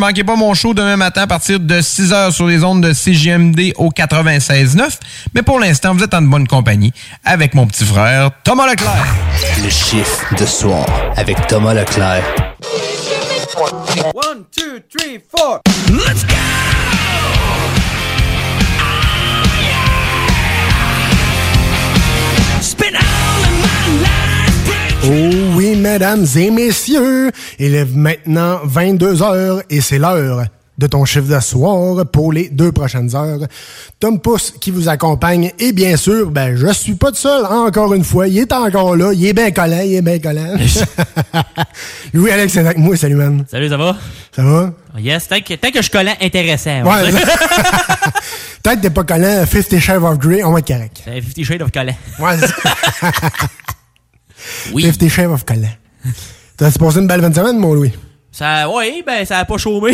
Manquez pas mon show demain matin à partir de 6h sur les ondes de CGMD au 96.9. Mais pour l'instant, vous êtes en bonne compagnie avec mon petit frère Thomas Leclerc. Le chiffre de soir avec Thomas Leclerc. One, two, three, four. Let's go! Oh oui, mesdames et messieurs, il est maintenant 22 heures et c'est l'heure de ton chiffre de soir pour les deux prochaines heures. Tom Pousse qui vous accompagne et bien sûr, ben je suis pas tout seul encore une fois, il est encore là, il est bien collant, il est bien collant. Louis Alex est avec moi, salut man. Salut, ça va? Ça va? Yes, tant que, tant que je collant intéressant. Ouais. Peut-être que t'es pas collant, Fifty Shades of Grey, on va être correct. Fifty Shades of collant. Ouais. Oui. Fifty Shades of collant. T'as passé une belle 20 semaines, mon Louis? Ça, ouais, ben, ça a pas chômé.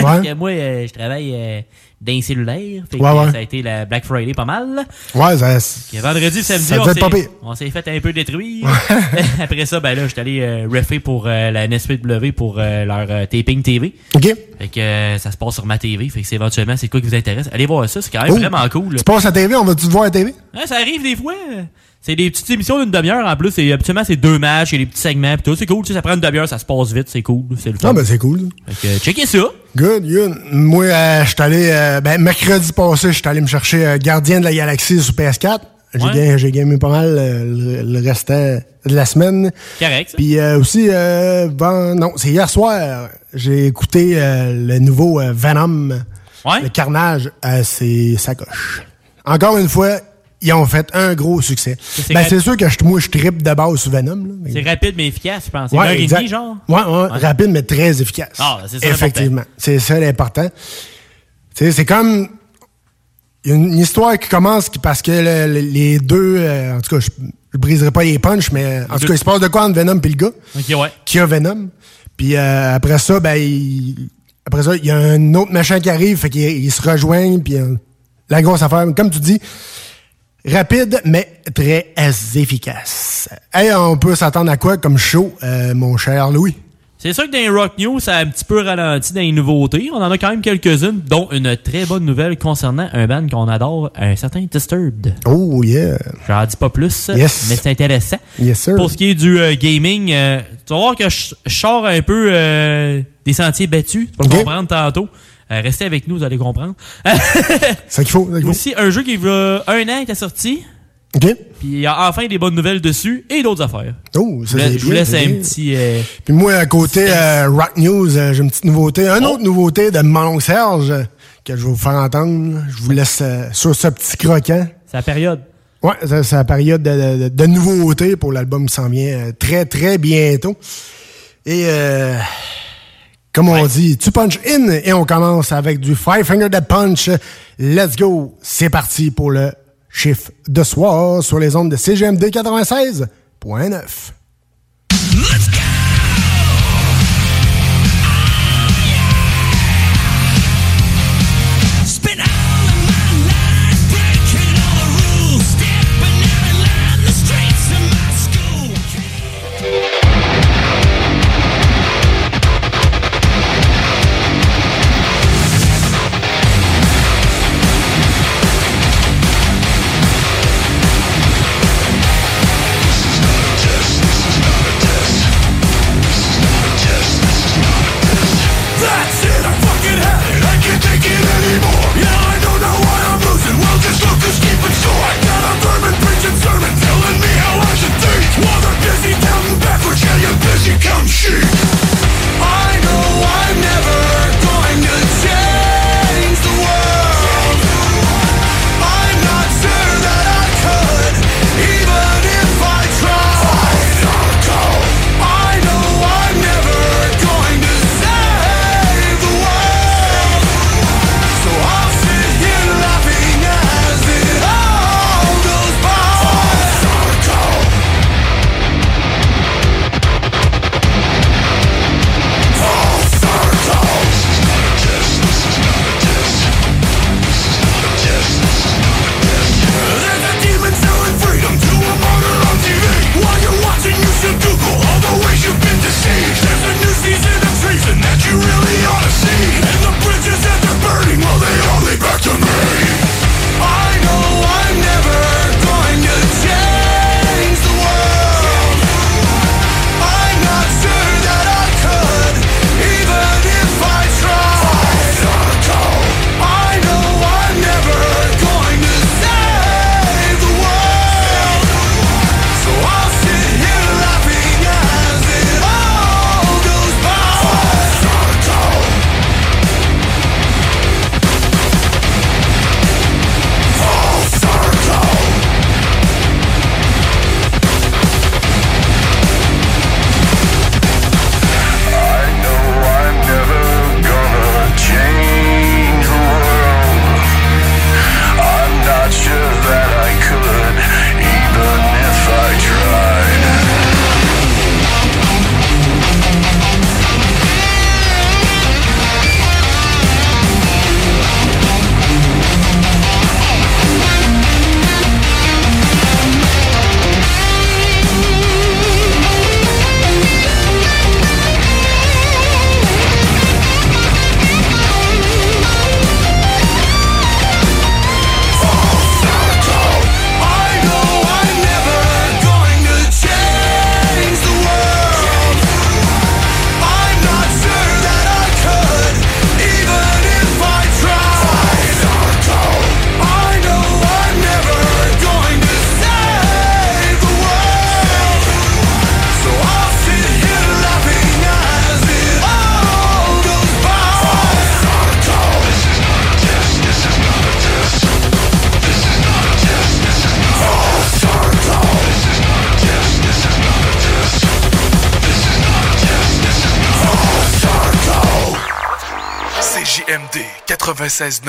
Parce que moi, euh, je travaille euh, d'un cellulaire. Fait que, Ouais, ouais. Ça a été la Black Friday pas mal. Ouais, ça... Que vendredi, samedi, on s'est- fait un peu détruire. Après ça, ben là, j'étais allé euh, reffer pour euh, la NSPW pour euh, leur taping TV. OK. Fait que ça se passe sur ma TV. Fait que c'est éventuellement, c'est quoi qui vous intéresse? Allez voir ça, c'est quand même Oh. vraiment cool. Tu passes à la TV, on va-tu te voir à la TV? Ouais, ça arrive des fois. C'est des petites émissions d'une demi-heure en plus. C'est habituellement c'est deux matchs, il y a des petits segments pis tout. C'est cool, tu sais, ça prend une demi-heure, ça se passe vite, c'est cool, c'est le fun. Ah, ben c'est cool. Fait que checkez ça. Good, good. Moi, euh, je suis allé, euh, ben, mercredi passé, je suis allé me chercher euh, Gardien de la Galaxie sur PS4. J'ai Ouais. gagné, j'ai gagné pas mal euh, le, le restant de la semaine. Correct. ça. Puis euh, aussi, euh, ben, non, c'est hier soir, j'ai écouté euh, le nouveau Venom, Ouais. le Carnage, c'est sa coche. Encore une fois, ils ont fait un gros succès. c'est Ben, sûr que je, moi, je trippe de base sur Venom. C'est rapide mais efficace, je pense. C'est Ouais, demie, genre? Ouais, ouais, rapide, mais très efficace. Ah, c'est ça Effectivement. C'est ça l'important. C'est comme. Il y a une histoire qui commence parce que le- le- les deux. euh, en tout cas, je, je briserai pas les punchs, mais en tout cas, il se passe de quoi entre Venom et le gars? Ok, ouais. qui a Venom. Puis euh, après ça, ben, il- après ça, il y a un autre machin qui arrive, fait qu'ils ils se rejoignent, puis euh, la grosse affaire, comme tu dis, rapide, mais très efficace. Hey, on peut s'attendre à quoi comme show, euh, mon cher Louis? C'est sûr que dans les Rock News, ça a un petit peu ralenti dans les nouveautés. On en a quand même quelques-unes, dont une très bonne nouvelle concernant un band qu'on adore, un certain Disturbed. Oh yeah! J'en dis pas plus, Yes. mais c'est intéressant. Yes, sir. Pour ce qui est du euh, gaming, euh, tu vas voir que je, sors un peu euh, des sentiers battus. Tu vas le Ok. comprendre tantôt. Euh, restez avec nous, vous allez comprendre. C'est ça qu'il faut. faut. Aussi, un jeu qui, il y a un an, était sorti. OK? Puis il y a enfin des bonnes nouvelles dessus et d'autes affaires. Oh, Je ça, vous c'est laisse- je vous laisse un petit... euh, Puis moi, à côté euh, Rock News, j'ai une petite nouveauté. Une Oh. autre nouveauté de mon Serge que je vais vous faire entendre. Je vous laisse sur ce petit croquant. c'est la période. Ouais, c'est la période de, de, de nouveautés pour l'album qui s'en vient très, très bientôt. Et euh, comme on dit, tu punch in et on commence avec du Five Finger Dead Punch. Let's go! C'est parti pour le chiffre de soir sur les ondes de CGMD 96.9. says,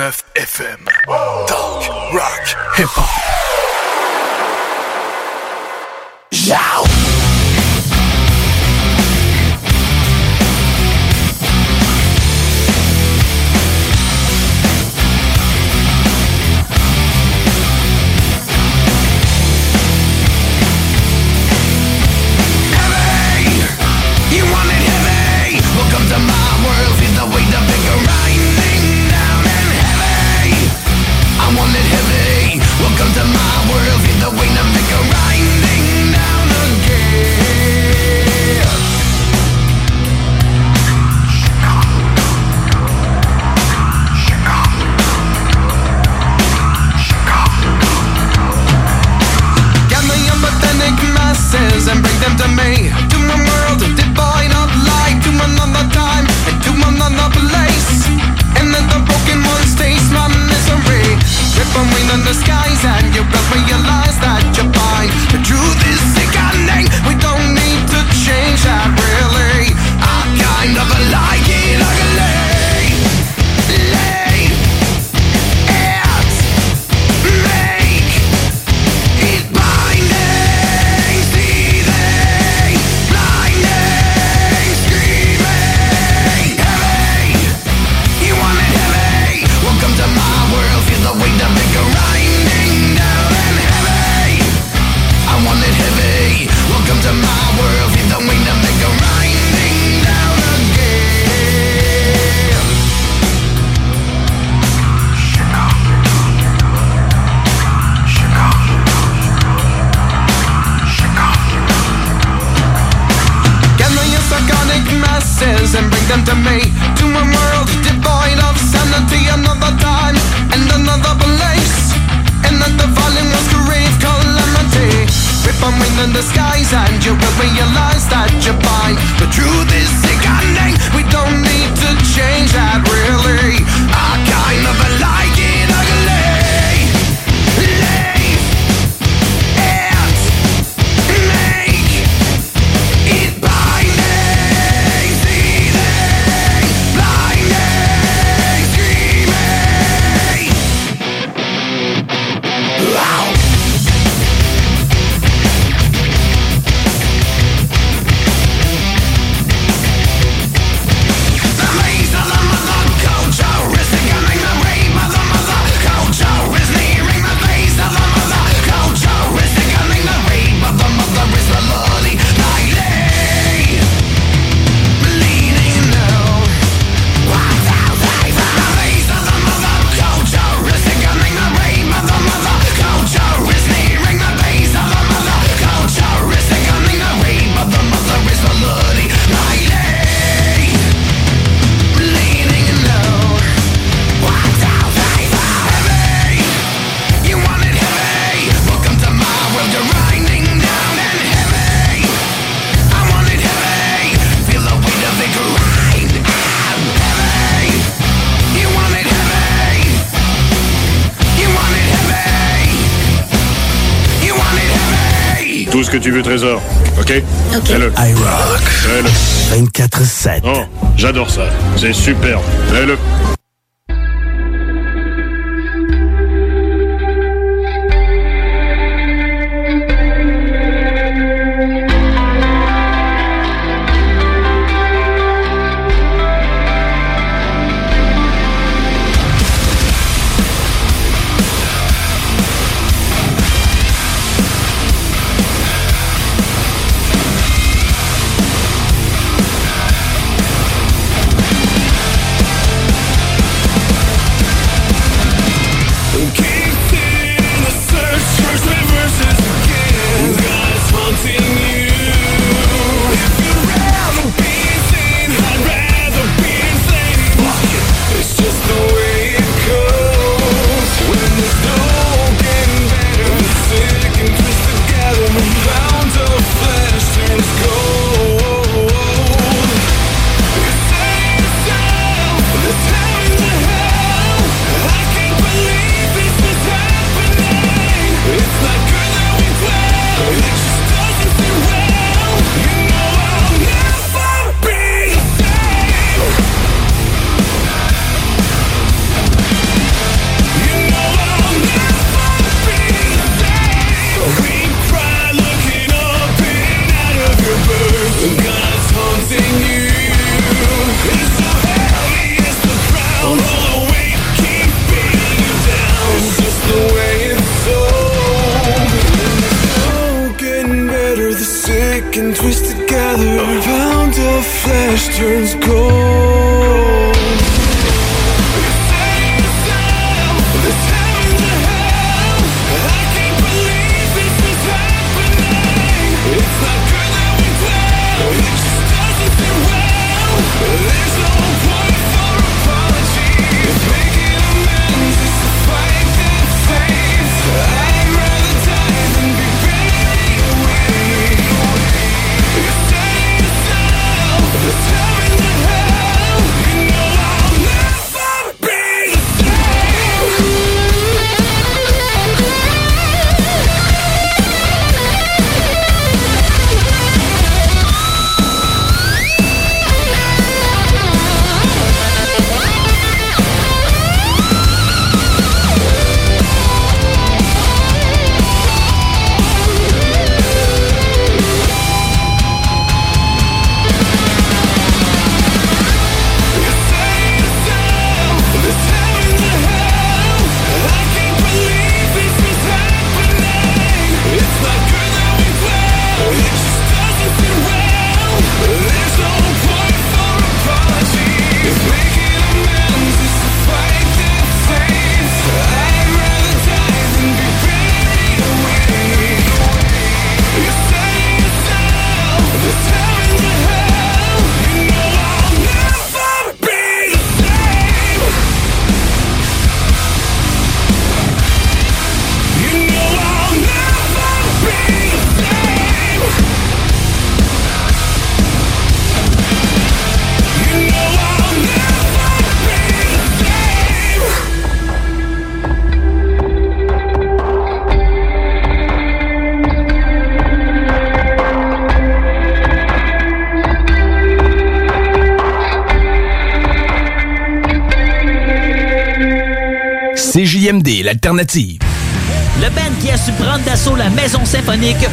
du vieux trésor. OK? OK. Fais-le. iRock. Fais-le. 24-7. Oh, j'adore ça. C'est superbe. Fais-le.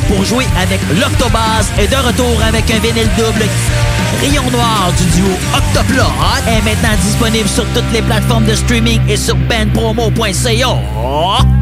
Pour jouer avec l'Octobase est de retour avec un vinyle double. Rayon Noir du duo Octoplot est maintenant disponible sur toutes les plateformes de streaming et sur bandpromo.ca.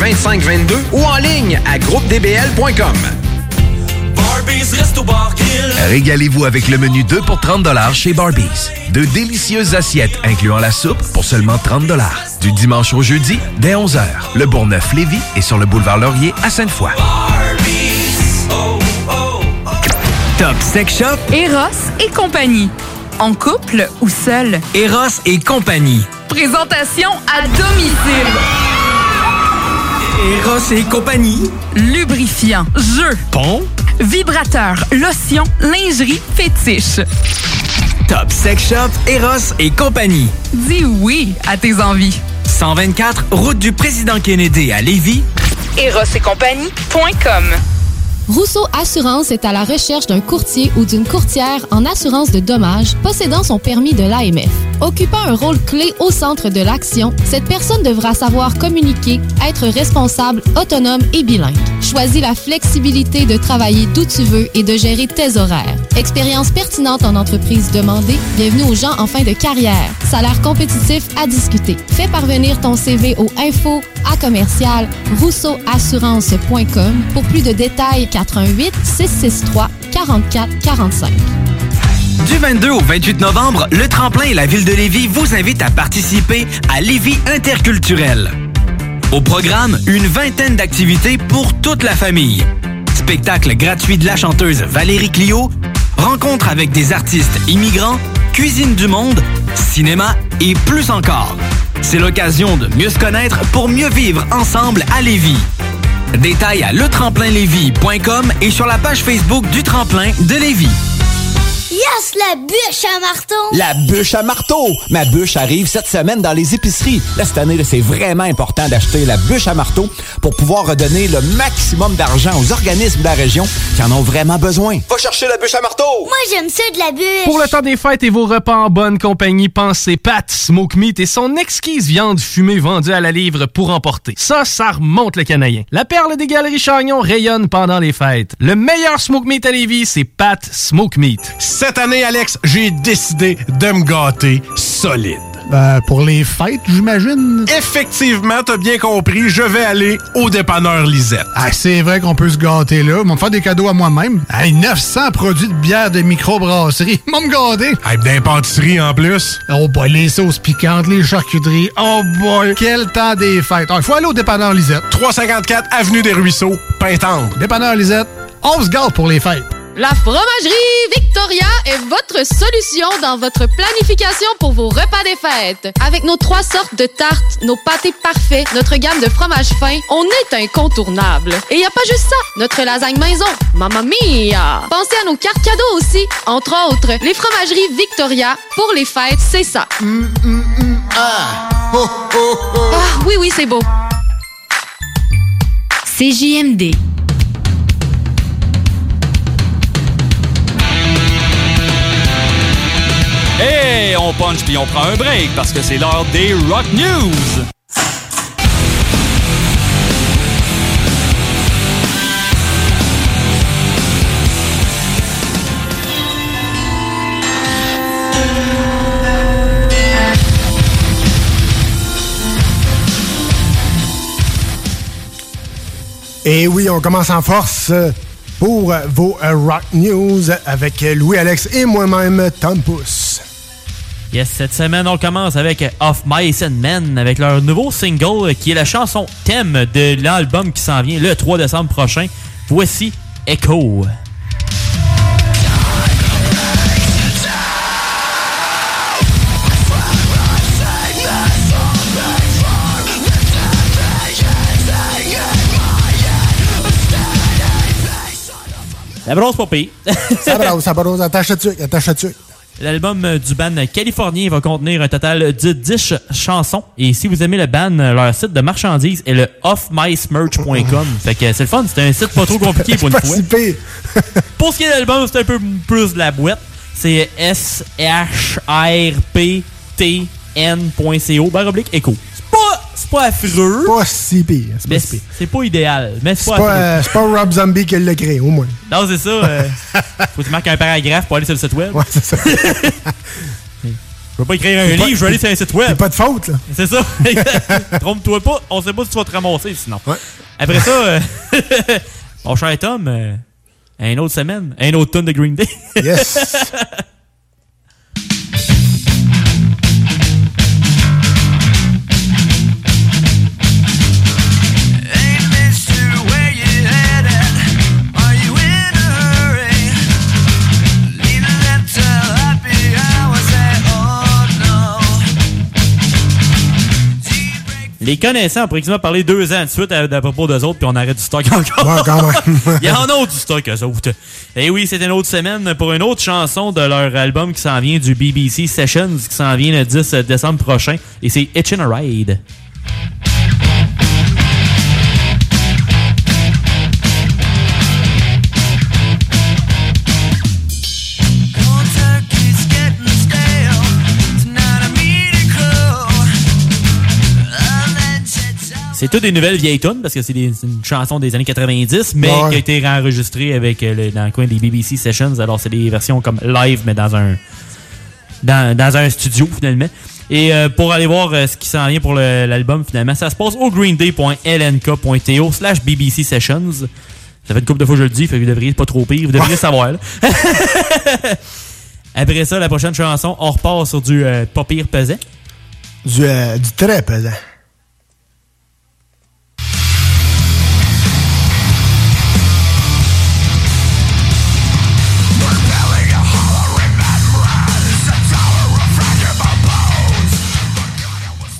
2522 ou en ligne à groupedbl.com. Régalez-vous avec le menu 2 pour 30 chez Barbies. De délicieuses assiettes incluant la soupe pour seulement 30 Du dimanche au jeudi, dès 11h, le Bourgneuf-Lévis est sur le boulevard Laurier à Sainte-Foy. Top Sex Shop, Eros et compagnie. En couple ou seul. Eros et compagnie. Présentation à domicile. Eros et compagnie. Lubrifiant, jeu, Pont. vibrateur, lotion, lingerie, fétiche. Top Sex Shop, Eros et compagnie. Dis oui à tes envies. 124, route du président Kennedy à Lévis. Eros et compagnie.com Rousseau Assurance est à la recherche d'un courtier ou d'une courtière en assurance de dommages possédant son permis de l'AMF. Occupant un rôle clé au centre de l'action, cette personne devra savoir communiquer, être responsable, autonome et bilingue. Choisis la flexibilité de travailler d'où tu veux et de gérer tes horaires. Expérience pertinente en entreprise demandée, bienvenue aux gens en fin de carrière. Salaire compétitif à discuter. Fais parvenir ton CV au info à commercial rousseauassurance.com pour plus de détails 88 663 44 45. Du 22 au 28 novembre, le Tremplin et la Ville de Lévis vous invitent à participer à Lévis Interculturel. Au programme, une vingtaine d'activités pour toute la famille. Spectacle gratuit de la chanteuse Valérie Clio, rencontre avec des artistes immigrants, cuisine du monde, cinéma et plus encore. C'est l'occasion de mieux se connaître pour mieux vivre ensemble à Lévis. Détails à letremplinlévis.com et sur la page Facebook du Tremplin de Lévis. Yes, la bûche à marteau! La bûche à marteau! Ma bûche arrive cette semaine dans les épiceries. Là, cette année, c'est vraiment important d'acheter la bûche à marteau pour pouvoir redonner le maximum d'argent aux organismes de la région qui en ont vraiment besoin. Va chercher la bûche à marteau! Moi, j'aime ça de la bûche! Pour le temps des fêtes et vos repas en bonne compagnie, pensez Pat Smoke Meat et son exquise viande fumée vendue à la livre pour emporter. Ça, ça remonte le canadien. La perle des galeries Chagnon rayonne pendant les fêtes. Le meilleur Smoke Meat à Lévis, c'est Pat Smoke Meat. Cette année, Alex, j'ai décidé de me gâter solide. Ben, pour les fêtes, j'imagine. Effectivement, t'as bien compris, je vais aller au dépanneur Lisette. Ah, c'est vrai qu'on peut se gâter là. Ils vont me faire des cadeaux à moi-même. Hey, 900 produits de bière de microbrasserie. Vont me gâter. Hey, d'impantisserie en plus. Oh boy, les sauces piquantes, les charcuteries. Oh boy, quel temps des fêtes. Il faut aller au dépanneur Lisette. 354 Avenue des Ruisseaux, Pintendre. Dépanneur Lisette, on se gâte pour les fêtes. La fromagerie Victoria est votre solution dans votre planification pour vos repas des fêtes. Avec nos trois sortes de tartes, nos pâtés parfaits, notre gamme de fromages fins, on est incontournable. Et y a pas juste ça, notre lasagne maison, mamma mia! Pensez à nos cartes cadeaux aussi. Entre autres, les fromageries Victoria, pour les fêtes, c'est ça. Ah! Ah, oui, oui, c'est beau. CJMD. On punch puis on prend un break parce que c'est l'heure des Rock News. Et oui, on commence en force euh, pour vos euh, Rock News avec euh, Louis-Alex et moi-même, Tom Pousse. Yes, cette semaine, on commence avec Of Mice and Men, avec leur nouveau single euh, qui est la chanson thème de l'album qui s'en vient le 3 décembre prochain. Voici Echo. La brosse pas pire. Ça brosse, ça brosse, attache le L'album euh, du band californien va contenir un total de 10 ch- chansons. Et si vous aimez le band, euh, leur site de marchandises est le offmicemerch.com. fait que c'est le fun, c'est un site pas trop compliqué pour une fois. Pour ce qui est de l'album, c'est un peu plus de la boîte. C'est S-H-R-P-T-N.co, barre oblique, écho. C'est pas, c'est pas affreux. Pas si pire. C'est pas si pire. c'est pas idéal. Mais c'est C'est pas, pas, affreux. euh, c'est pas Rob Zombie qui l'a créé, au moins. Non, c'est ça. euh, faut que tu marques un paragraphe pour aller sur le site web. Ouais, c'est ça. Je veux pas écrire un livre, je vais aller sur un site web. T'es pas de faute, là. C'est ça. Trompe-toi pas, on sait pas si tu vas te ramasser sinon. Après ça, euh, mon cher Tom, une autre semaine, un autre tonne de Green Day. Yes. Les connaissants ont pratiquement parlé deux ans de suite à, à propos d'eux autres, puis on arrête du stock encore. Ouais, quand même. Il y en a du stock, eux autres. Et oui, c'est une autre semaine pour une autre chanson de leur album qui s'en vient du BBC Sessions, qui s'en vient le 10 décembre prochain. Et c'est Itchin' a Ride. C'est toutes des nouvelles vieilles tunes parce que c'est une chanson des années 90, mais Ouais. qui a été réenregistrée avec euh, le- dans le coin des BBC Sessions. Alors c'est des versions comme live, mais dans un dans, dans un studio finalement. Et euh, pour aller voir euh, ce qui s'en vient pour l'album finalement, ça se passe au greenday.lnk.to slash BBC Sessions. Ça fait une couple de fois que je le dis, fait que vous devriez pas trop pire, vous devriez savoir. là. Après ça, la prochaine chanson, on repart sur du euh, pas pire pesant. Du, euh, du très pesant.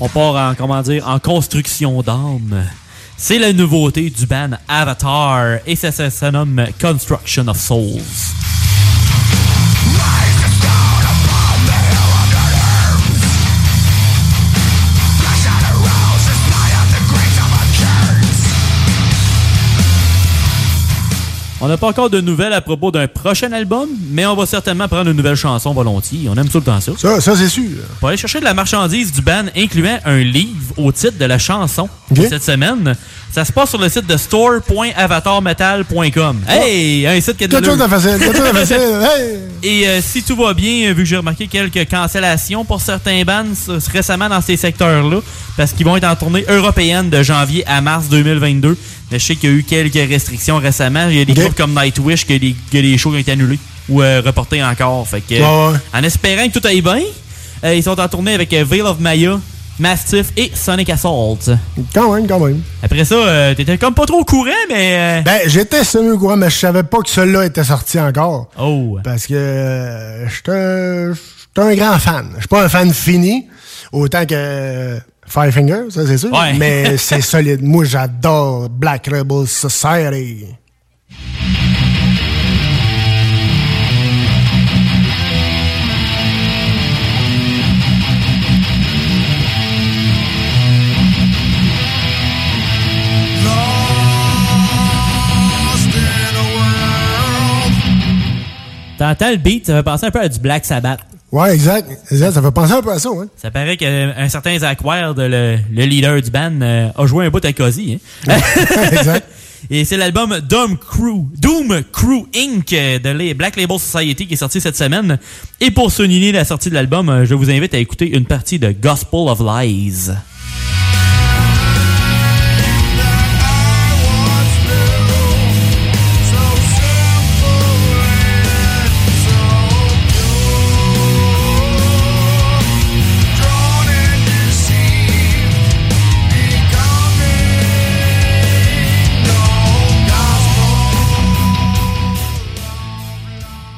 On part en, comment dire, en construction d'âme. C'est la nouveauté du band Avatar et ça, ça nomme Construction of Souls. On n'a pas encore de nouvelles à propos d'un prochain album, mais on va certainement prendre une nouvelle chanson volontiers. On aime tout le temps ça. Ça, ça c'est sûr. Pour aller chercher de la marchandise du band, incluant un livre au titre de la chanson de cette semaine, ça se passe sur le site de store.avatarmetal.com. Hey, un site qui a de chose facile. Facile. Hey! Et euh, si tout va bien, vu que j'ai remarqué quelques cancellations pour certains bands euh, récemment dans ces secteurs-là, parce qu'ils vont être en tournée européenne de janvier à mars 2022. Mais je sais qu'il y a eu quelques restrictions récemment. Il y a des groupes comme Nightwish que des, que des shows ont été annulés ou euh, reportés encore. Fait que, Ouais, ouais. en espérant que tout aille bien, euh, ils sont en tournée avec euh, Veil of Maya, Mastiff et Sonic Assault. Quand même, quand même. Après ça, euh, t'étais comme pas trop au courant, mais... euh, Ben, j'étais semi au courant, mais je savais pas que celui-là était sorti encore. Oh. Parce que euh, j'étais un, j'étais un grand fan. Je suis pas un fan fini, autant que euh, Five Finger, ça c'est sûr. Ouais. Mais c'est solide. Moi, j'adore Black Rebel Society. T'entends le beat, ça fait penser un peu à du Black Sabbath. Ouais, exact. exact. Ça fait penser un peu à ça, hein. Ça paraît qu'un certain Zach Wild, le, le leader du band, euh, a joué un bout à Cozy. Hein? exact. Et c'est l'album Doom Crew, Doom Crew Inc. euh, de la Black Label Society qui est sorti cette semaine. Et pour souligner la sortie de l'album, euh, je vous invite à écouter une partie de Gospel of Lies.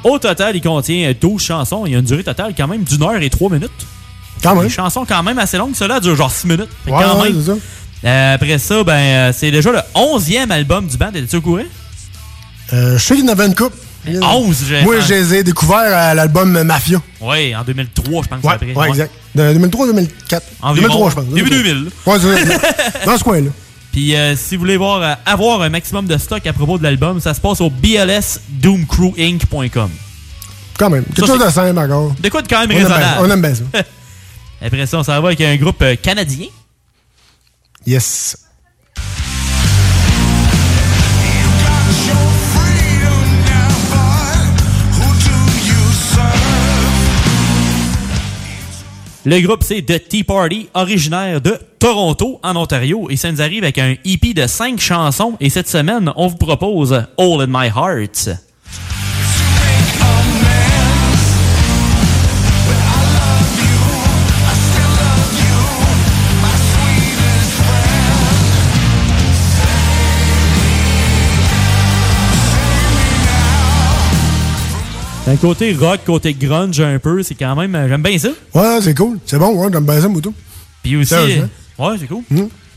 Au total, il contient 12 chansons. Il y a une durée totale quand même d'une heure et trois minutes. Quand même. Des chansons quand même assez longues. Cela dure genre 6 minutes. Fait que Ouais, quand ouais, même. ça. Euh, après ça, ben, euh, c'est déjà le 11e album du band. Étais-tu au courant? Euh, je sais qu'il y en avait une coupe. 11, j'ai Moi, je les ai découverts à l'album Mafia. Oui, en 2003, je pense. Ouais, après. ouais, exact. De 2003-2004. Environ. 2003, je pense. Début 2000. Ouais. Dans ce coin-là. Puis euh, si vous voulez voir, euh, avoir un maximum de stock à propos de l'album, ça se passe au blsdoomcrewinc.com. Quand même. Quelque Ça, chose de simple encore. De quoi de quand même On aime raisonnable? On aime bien ça. Après ça, on s'en va avec un groupe euh, canadien. Yes. Le groupe, c'est The Tea Party, originaire de Toronto, en Ontario. Et ça nous arrive avec un EP de 5 chansons. Et cette semaine, on vous propose All in My Heart. D'un côté rock, côté grunge un peu, c'est quand même... euh, J'aime bien ça. Ouais, c'est cool. C'est bon, ouais, j'aime bien ça, Moutou. Puis aussi... Sérieux, Ouais, c'est cool.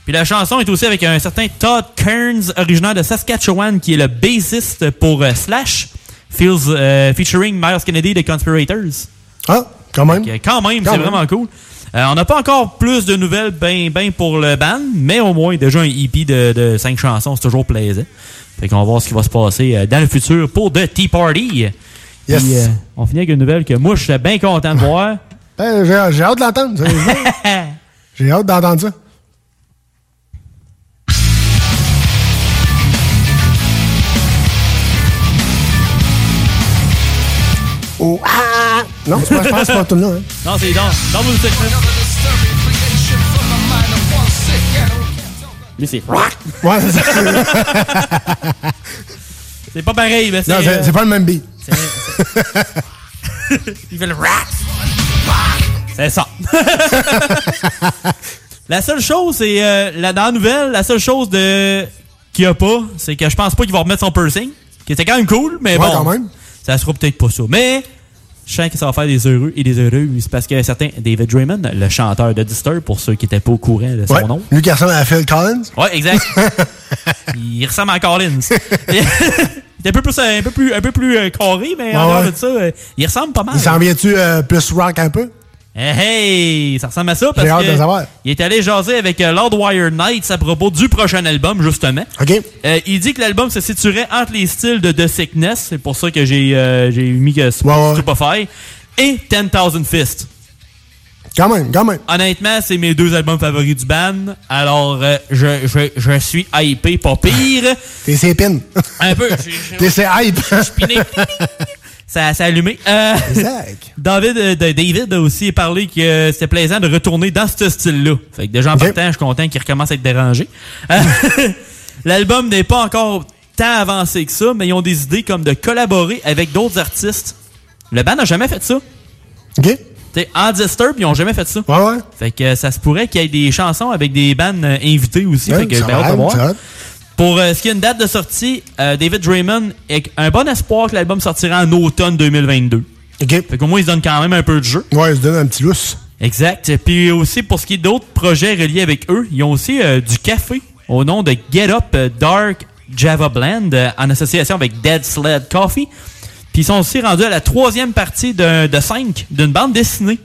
Puis la chanson est aussi avec un certain Todd Kearns, originaire de Saskatchewan, qui est le bassiste pour euh, Slash, feels, euh, featuring Miles Kennedy de Conspirators. Ah, quand même. Quand même, c'est vraiment cool. Euh, on n'a pas encore plus de nouvelles ben, ben pour le band, mais au moins déjà un EP de, de 5 chansons, c'est toujours plaisant. Fait qu'on va voir ce qui va se passer euh, dans le futur pour The Tea Party. Yes. Puis, euh, on finit avec une nouvelle que moi, je suis bien content de voir. Ben, j'ai hâte de l'entendre. J'ai hâte d'entendre ça. Oh, ah! Non, c'est pas, je pense c'est pas tout le long. Hein. Non, c'est dans, dans vos. Lui, c'est rock. Ouais, c'est ça. C'est pas pareil, mais c'est. Non, c'est euh, c'est pas le même beat. Il fait le rap. C'est ça. la seule chose, c'est euh, la, dans la nouvelle, la seule chose de qu'il y a pas, c'est que je pense pas qu'il va remettre son piercing. Qui était quand même cool, mais Ouais, bon. quand même. Ça sera peut-être pas ça. Mais je sens que ça va faire des heureux et des heureuses parce que certains David Draymond, le chanteur de Disturb, pour ceux qui étaient pas au courant de son Ouais. nom. Lui qui ressemble à Phil Collins? Ouais, exact. il ressemble à Collins. il est un peu plus, un peu plus, un peu plus euh, carré, mais en dehors ouais. de ça, euh, il ressemble pas mal. Il s'en vient-tu euh, plus rock un peu? Hey, hey, ça ressemble à ça parce hâte que de savoir. il est allé jaser avec euh, Lord Wire Knights à propos du prochain album justement. OK. Euh, il dit que l'album se situerait entre les styles de The Sickness, c'est pour ça que j'ai euh, j'ai mis que Stupefy et 10,000 Fist. Quand même, quand même. Honnêtement, c'est mes deux albums favoris du band. Alors, euh, je, je, je suis hypé, pas pire. T'es ses pins. Un peu. T'es ses hype. Ça, ça a allumé. Euh, David, euh, David a aussi parlé que c'était plaisant de retourner dans ce style-là. Fait que déjà en partant, je suis content qu'il recommence à être dérangé. Euh, L'album n'est pas encore tant avancé que ça, mais ils ont des idées comme de collaborer avec d'autres artistes. Le band n'a jamais fait ça. OK. T'sais, en Disturb, ils ont jamais fait ça. Ouais, ouais. Fait que ça se pourrait qu'il y ait des chansons avec des bands euh, invités aussi. Ouais, fait que ça ben, hâte de va, voir. Pour euh, ce qui est une date de sortie, euh, David Draymond a un bon espoir que l'album sortira en automne 2022. OK. Fait qu'au moins, il se donne quand même un peu de jeu. Ouais, il se donne un petit lousse. Exact. Puis aussi, pour ce qui est d'autres projets reliés avec eux, ils ont aussi euh, du café au nom de Get Up euh, Dark Java Blend euh, en association avec Dead Sled Coffee. Puis ils sont aussi rendus à la troisième partie de, de cinq d'une bande dessinée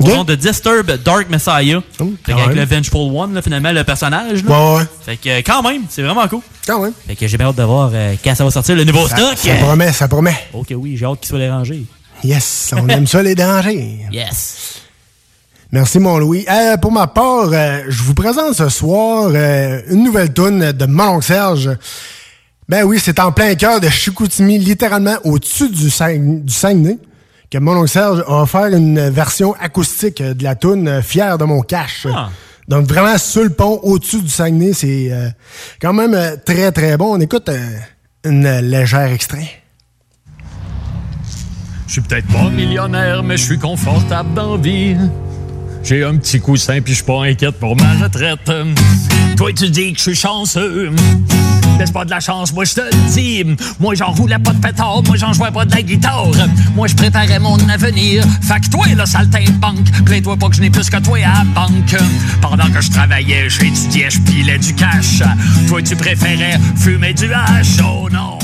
au nom de Disturb Dark Messiah. Fait Oh, quand avec le Vengeful One, là, finalement, le personnage. là. Ouais, ouais. Fait que euh, quand même, c'est vraiment cool. Quand même. Fait que j'ai bien hâte de voir euh, quand ça va sortir le nouveau Ça, stock. ça promet, ça promet. Ok, oui, j'ai hâte qu'il soit dérangé. Yes, on aime ça les dangers. Yes. Merci mon Louis. Euh, pour ma part, euh, je vous présente ce soir euh, une nouvelle tune de oncle Serge. Ben oui, c'est en plein cœur de Chicoutimi, littéralement au-dessus du Saguenay, que mon oncle Serge a offert une version acoustique de la tune euh, Fier de mon cash. Donc vraiment sur le pont, au-dessus du Saguenay, c'est euh, quand même euh, très très bon. On écoute euh, une euh, légère extrait. Je suis peut-être pas millionnaire, mais je suis confortable dans la vie. J'ai un petit coussin, puis je suis pas inquiète pour ma retraite. Toi, tu dis que je suis chanceux. Laisse pas de la chance, moi je te le dis. Moi j'en roulais pas de pétard, moi j'en jouais pas de la guitare. Moi je préparais mon avenir. Fait que toi, le saltimbanque, plains-toi pas que je n'ai plus que toi à la banque. Pendant que je travaillais, j'étudiais, je pilais du cash. Toi, tu préférais fumer du hash, oh non.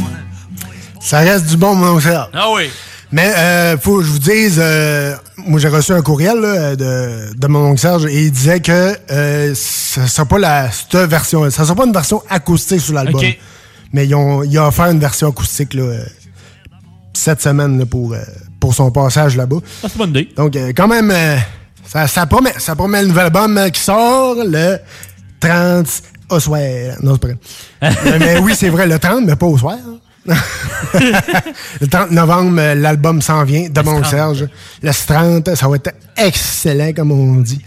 Ça reste du bon, mon Serge. Ah oui. Mais euh, faut que je vous dise, euh, moi j'ai reçu un courriel là, de, de mon oncle Serge et il disait que euh, ça sera pas la cette version, ça sera pas une version acoustique sur l'album. Ok. Mais ils ont, il a offert une version acoustique là, euh, cette semaine là, pour, euh, pour son passage là-bas. Ah, c'est bonne idée. Donc euh, quand même, ça, ça promet, ça promet le nouvel album qui sort le 30 au soir. Non, c'est pas vrai. mais, mais oui, c'est vrai, le 30, mais pas au soir. hein. le 30 novembre, euh, l'album s'en vient de mon 30. Serge. Le 30, ça va être excellent, comme on dit.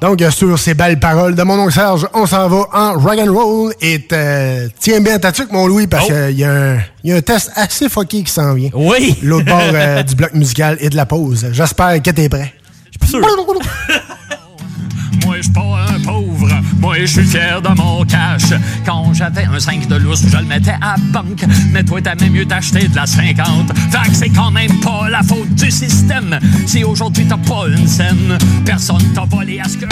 Donc, euh, sur ces belles paroles de mon oncle Serge, on s'en va en rock and roll. Et euh, tiens bien ta tuque, mon Louis, parce Oh. qu'il y, a un- il y a un test assez fucké qui s'en vient. Oui! L'autre bord euh, du bloc musical et de la pause. J'espère que t'es prêt. Je suis sûr. Moi, je suis pas un pauvre. Moi, je suis fier de mon cash. Quand j'avais un 5 de lousse, je le mettais à banque. Mais toi, t'aimais mieux t'acheter de la 50. Fait que c'est quand même pas la faute du système. Si aujourd'hui t'as pas une scène, personne t'a volé à ce que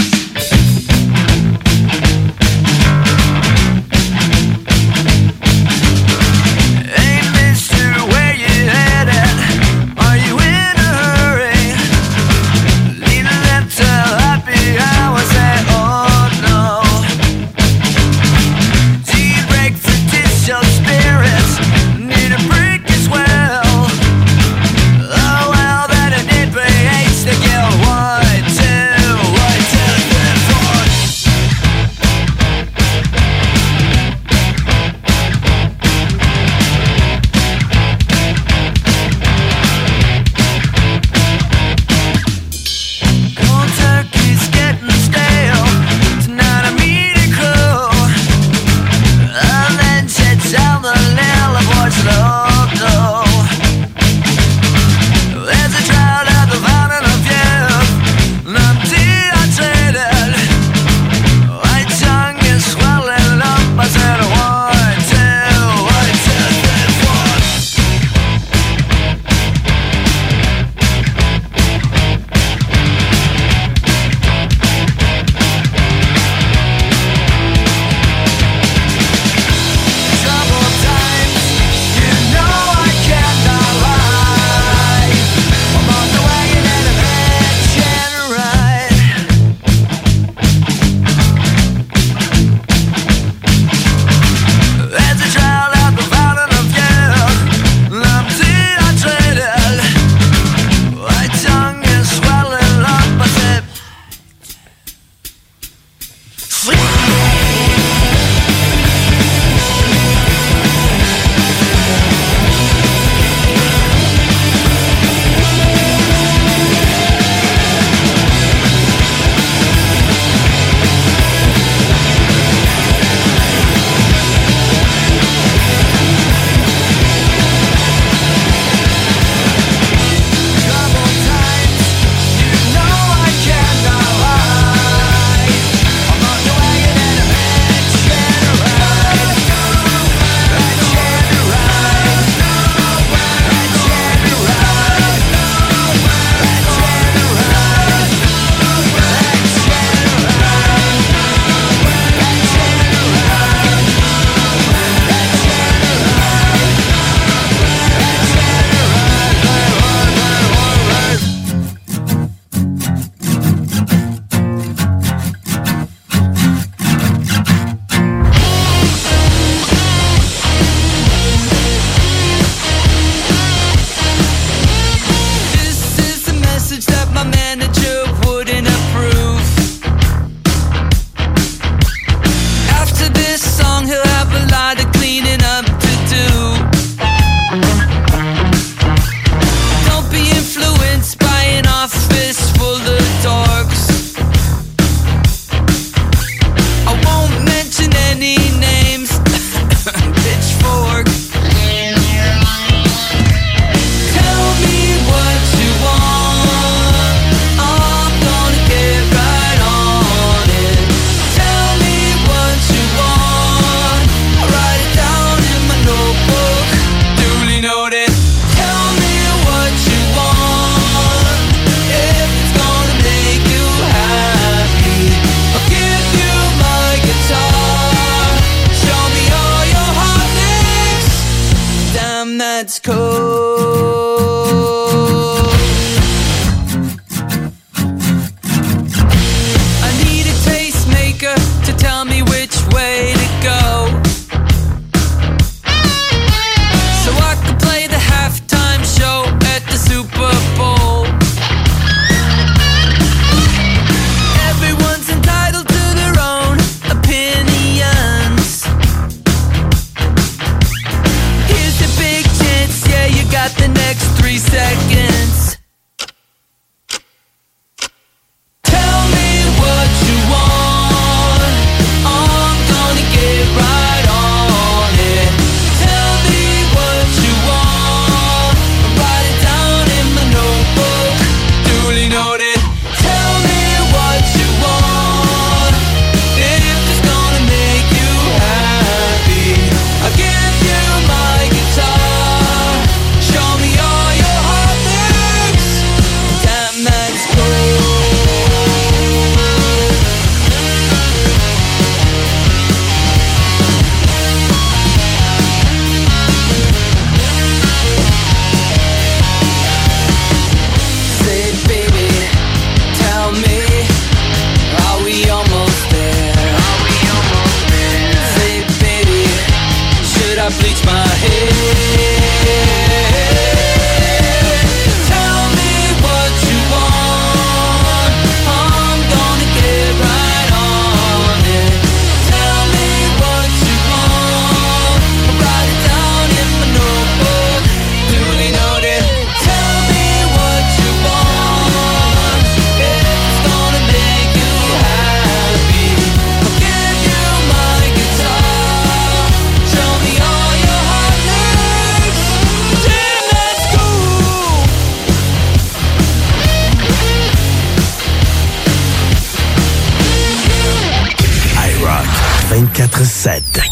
24-7.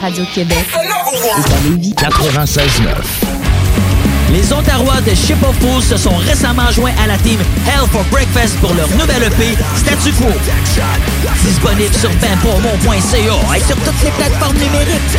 La meilleure radio de Québec est à Lévis. 96.9. Les Ontarois de Ship of Fools se sont récemment joints à la team Hell for Breakfast pour leur nouvelle EP Statu Quo. Disponible sur benpourmont.ca et sur toutes les plateformes numériques.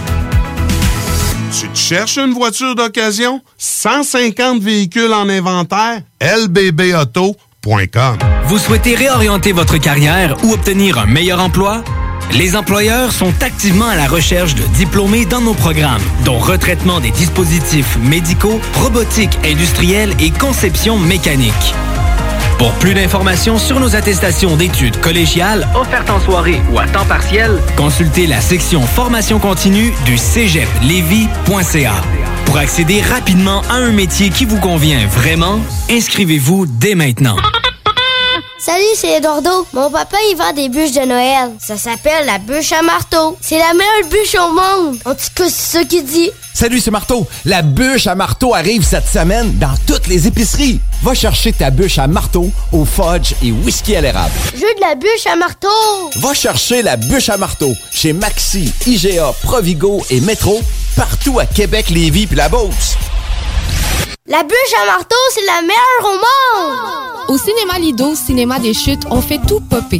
Tu te cherches une voiture d'occasion? 150 véhicules en inventaire? lbbauto.com Vous souhaitez réorienter votre carrière ou obtenir un meilleur emploi? Les employeurs sont activement à la recherche de diplômés dans nos programmes, dont retraitement des dispositifs médicaux, robotique industrielle et conception mécanique. Pour plus d'informations sur nos attestations d'études collégiales offertes en soirée ou à temps partiel, consultez la section formation continue du cégeplevy.ca. Pour accéder rapidement à un métier qui vous convient vraiment, inscrivez-vous dès maintenant. Salut, c'est Eduardo. Mon papa, il vend des bûches de Noël. Ça s'appelle la bûche à marteau. C'est la meilleure bûche au monde. En tout cas, c'est ça qu'il dit. Salut, c'est Marteau. La bûche à marteau arrive cette semaine dans toutes les épiceries. Va chercher ta bûche à marteau au fudge et whisky à l'érable. Je veux de la bûche à marteau. Va chercher la bûche à marteau chez Maxi, IGA, Provigo et Métro, partout à Québec, Lévis puis la Beauce. La bûche à marteau, c'est la meilleure au monde. Au cinéma Lido, cinéma des chutes, on fait tout popper.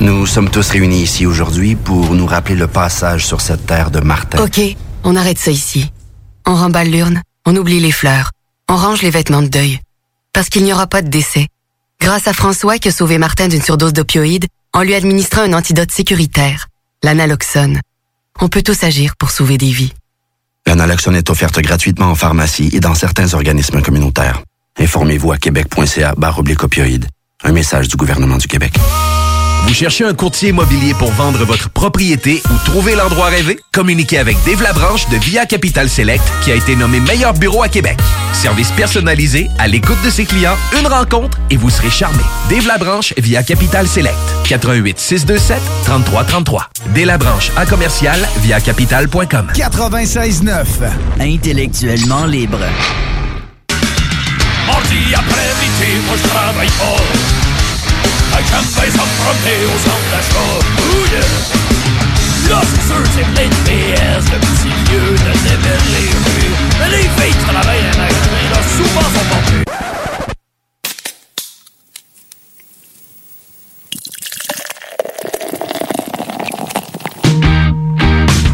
Nous sommes tous réunis ici aujourd'hui pour nous rappeler le passage sur cette terre de Martin. OK, on arrête ça ici. On remballe l'urne, on oublie les fleurs, on range les vêtements de deuil. Parce qu'il n'y aura pas de décès. Grâce à François qui a sauvé Martin d'une surdose d'opioïdes en lui administrant un antidote sécuritaire, l'analoxone. On peut tous agir pour sauver des vies. L'analoxone est offerte gratuitement en pharmacie et dans certains organismes communautaires. Informez-vous à québec.ca barre oblique opioïdes. Un message du gouvernement du Québec. Vous cherchez un courtier immobilier pour vendre votre propriété ou trouver l'endroit rêvé? Communiquez avec Dave Labranche de Via Capital Select qui a été nommé meilleur bureau à Québec. Service personnalisé, à l'écoute de ses clients, une rencontre et vous serez charmé. Dave Labranche via Capital Select. 88 627 3333. Dave Labranche à commercial via capital.com. 96.9. Intellectuellement libre. Mardi après-midi, moi je travaille pas. Quand je vais me promener au centre d'achat. Oh yeah! Plein de PS, le petit lieu de les rues. Mais les filles travaillent à un magasin, là, souvent sont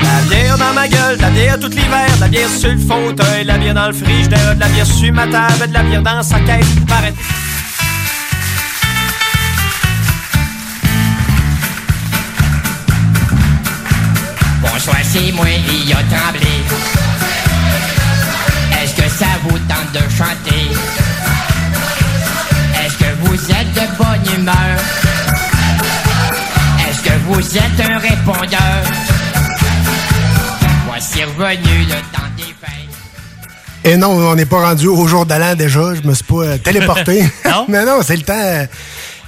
La dans ma gueule, de la bière tout l'hiver, de la bière sur le fauteuil, de la bière dans le frigidaire, de la bière sur ma table, de la bière dans sa caisse. Paraît- Bonsoir, c'est moi, il a tremblé. Est-ce que ça vous tente de chanter? Est-ce que vous êtes de bonne humeur? Est-ce que vous êtes un répondeur? Voici revenu le temps des fêtes. Et non, on n'est pas rendu au jour de l'an déjà. Je me suis pas euh, téléporté. mais non, c'est le temps. euh,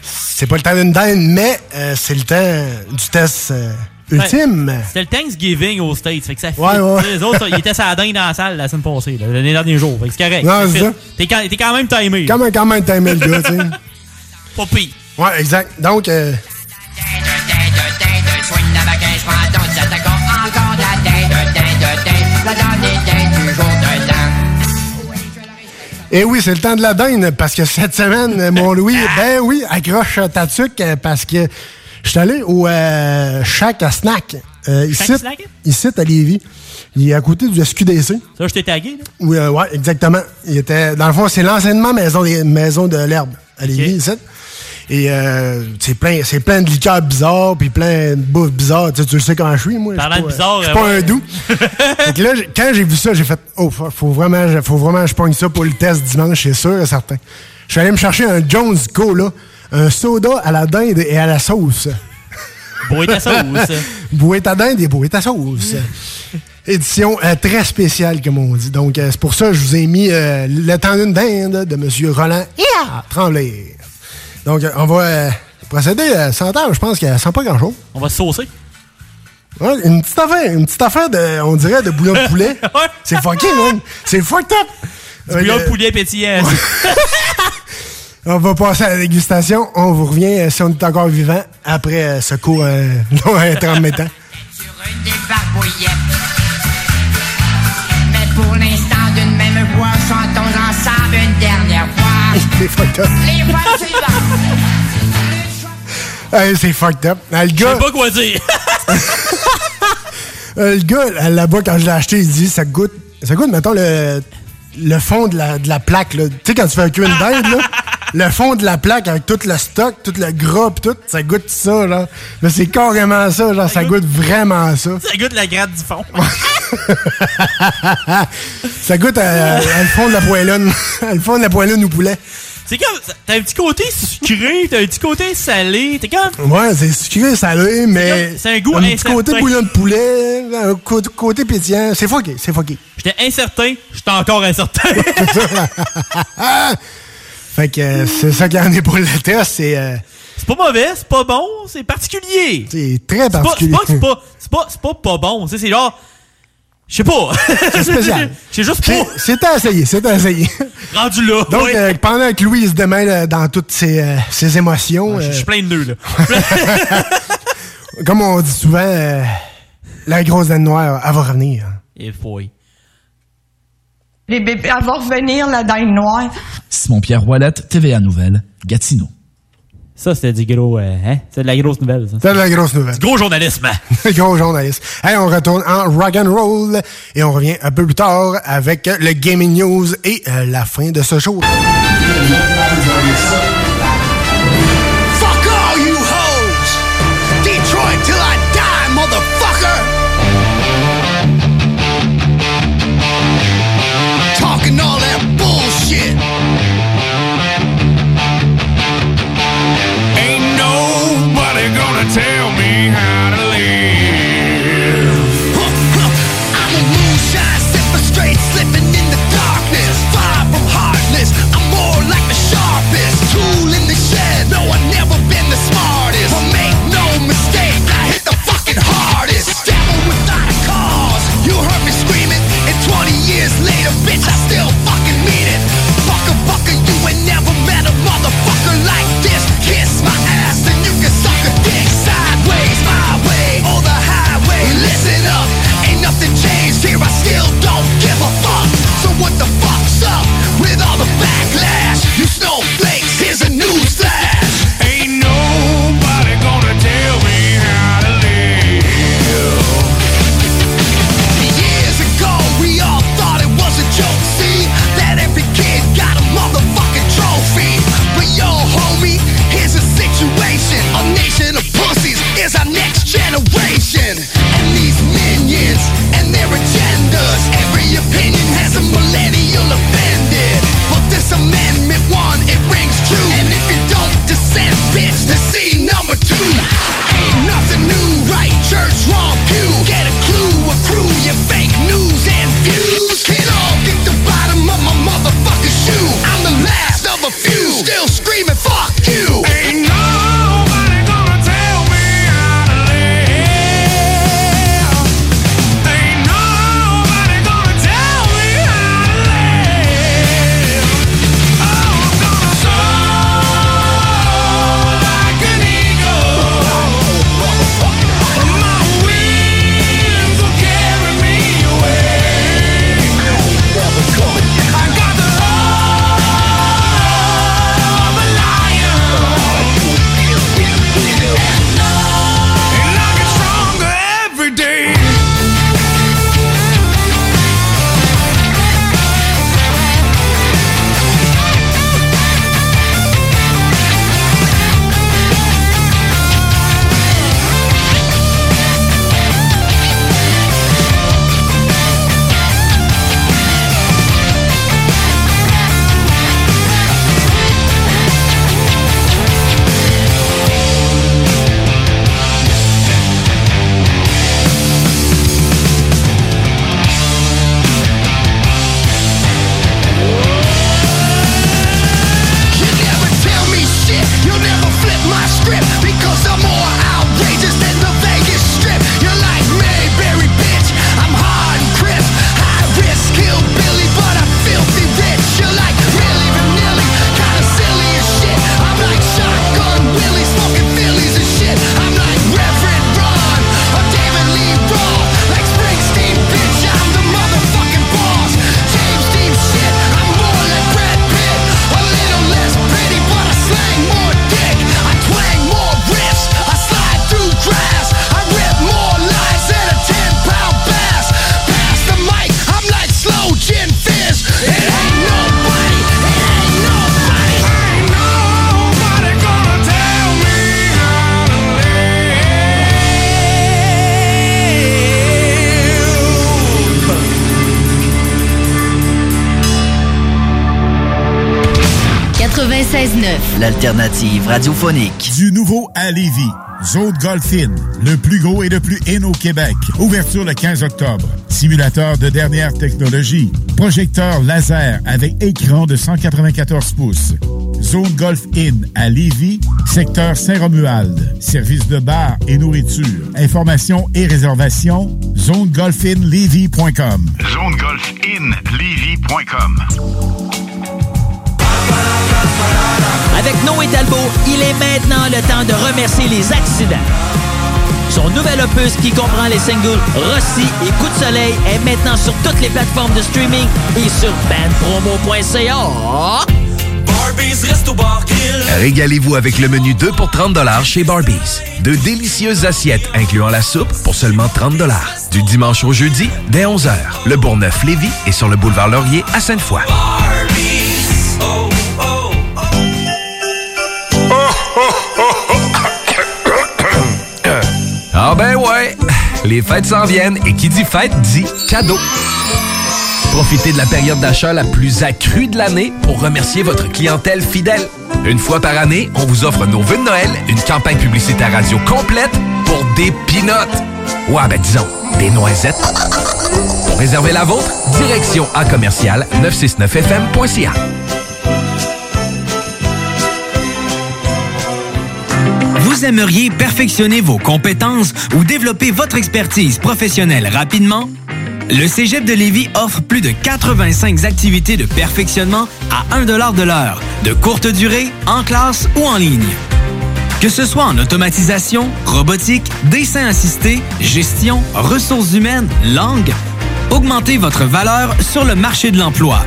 c'est pas le temps d'une dinde, mais euh, c'est le temps du test euh, ultime. Ouais, C'était le Thanksgiving aux States. Fait que ça fit. Ouais, ouais. Les autres, ils étaient dinde dans la salle la semaine passée, là, les derniers jours. Fait que c'est correct. Non, c'est ça. T'es quand, t'es quand même timé. Quand même, quand même timé le gars, tu sais. Pas pire. Ouais, exact. Donc, euh. Et oui, c'est le temps de la dinde parce que cette semaine, mon Louis, ben oui, accroche ta tuque parce que je suis allé au euh, Shack à Snack. Euh, ici, Snack? ici, à Lévis. Il est à côté du SQDC. Ça, je t'ai tagué, là. Oui, euh, ouais, exactement. Il était, dans le fond, c'est l'enseignement maison, des- maison de l'herbe à Lévis, ici. Et euh, c'est plein, c'est plein de liqueurs bizarres, puis plein de bouffe bizarre. Tu, sais, tu le sais quand je suis, moi. Parlant de bizarre, Je suis pas ouais. un doux. Que là, quand j'ai vu ça, j'ai fait Oh, faut, faut vraiment, faut vraiment que je pogne ça pour le test dimanche, c'est sûr et certain. Je suis allé me chercher un Jones Cola, un soda à la dinde et à la sauce. Bois ta sauce. Bouée ta dinde et bouée ta sauce. Édition euh, très spéciale, comme on dit. Donc, euh, c'est pour ça que je vous ai mis euh, le temps d'une dinde de M. Roland yeah! Tremblay. Donc, euh, on va euh, procéder à 100 heures. Je pense qu'elle sent pas grand-chose. On va se saucer. Ouais, une petite affaire, une petite affaire de, on dirait, de bouillon de poulet. C'est fucké, man. C'est fucked up. Du bouillon de Euh, poulet pétillant. On va passer à la dégustation. On vous revient euh, si on est encore vivant après euh, ce cours euh, long intermittent. Une des barbouillettes. Mais pour l'instant, d'une même voix, chantons ensemble une dernière fois. Fucked up. Les voix suivantes. Hey, c'est fucked up. Euh, le Je gars, sais pas quoi dire. euh, le gars là, là-bas, quand je l'ai acheté, il dit ça goûte. Ça goûte, mettons, le, le fond de la, de la plaque. là. Tu sais, quand tu fais un cuir une dinde, là, le fond de la plaque avec tout le stock, tout le gras, pis tout, ça goûte ça, genre. Mais c'est carrément ça, genre, ça goûte vraiment ça. Ça goûte la gratte du fond. Ça goûte à, à le fond de la poêlonne. à le fond de la poêlonne au poulet. C'est comme. T'as un petit côté sucré, t'as un petit côté salé. T'es comme. Ouais, c'est sucré, salé, mais. c'est un goût Un petit côté bouillon de poulet, un côté, côté pétillant. C'est fucké, c'est fucké. J'étais incertain, j'étais encore incertain. Fait que euh, c'est ça qu'il y en est pour le test, c'est. euh, c'est pas mauvais, c'est pas bon, c'est particulier. C'est très pas, c'est particulier. pas, c'est pas, c'est pas, c'est pas pas bon. C'est genre. Je sais pas. C'est spécial. C'est juste pas C'est à essayer, c'est à essayer. rendu là. Donc, ouais. euh, pendant que Louis se démêle euh, dans toutes ses, euh, ses émotions, Je euh, suis plein de nœuds, là. comme on dit souvent, euh, la grosse dinde noire, elle va revenir. Et foi. Les bébés, elle va revenir, la dinde noire. Simon-Pierre Roilette, TVA Nouvelle, Gatineau. Ça, c'était du gros. euh, hein? C'est de la grosse nouvelle, ça. C'est de la grosse nouvelle. Du gros journalisme. gros journaliste. Hey, on retourne en rock and roll et on revient un peu plus tard avec le gaming news et euh, la fin de ce show. Radiophonique. Du nouveau à Lévis. Zone Golf In, le plus gros et le plus in au Québec. Ouverture le 15 octobre. Simulateur de dernière technologie. Projecteur laser avec écran de 194 pouces. Zone Golf In à Lévis, secteur Saint-Romuald. Service de bar et nourriture. Informations et réservations, zonegolfinlevy.com. zonegolfinlevy.com. Avec Noé Talbot, il est maintenant le temps de remercier les accidents. Son nouvel opus qui comprend les singles Rossi et Coup de soleil est maintenant sur toutes les plateformes de streaming et sur bandpromo.ca. Régalez-vous avec le menu 2 pour 30 chez Barbies. De délicieuses assiettes incluant la soupe pour seulement 30 Du dimanche au jeudi, dès 11h. Le Bourgneuf-Lévis est sur le boulevard Laurier à Sainte-Foy. Ah ben ouais, les fêtes s'en viennent et qui dit fête dit cadeau. Profitez de la période d'achat la plus accrue de l'année pour remercier votre clientèle fidèle. Une fois par année, on vous offre nos vœux de Noël, une campagne publicitaire radio complète pour des pinottes. Ouais, ben disons, des noisettes. Pour réserver la vôtre, direction à commercial 969fm.ca. Vous aimeriez perfectionner vos compétences ou développer votre expertise professionnelle rapidement? Le Cégep de Lévis offre plus de 85 activités de perfectionnement à 1 de l'heure, de courte durée, en classe ou en ligne. Que ce soit en automatisation, robotique, dessin assisté, gestion, ressources humaines, langue, augmentez votre valeur sur le marché de l'emploi.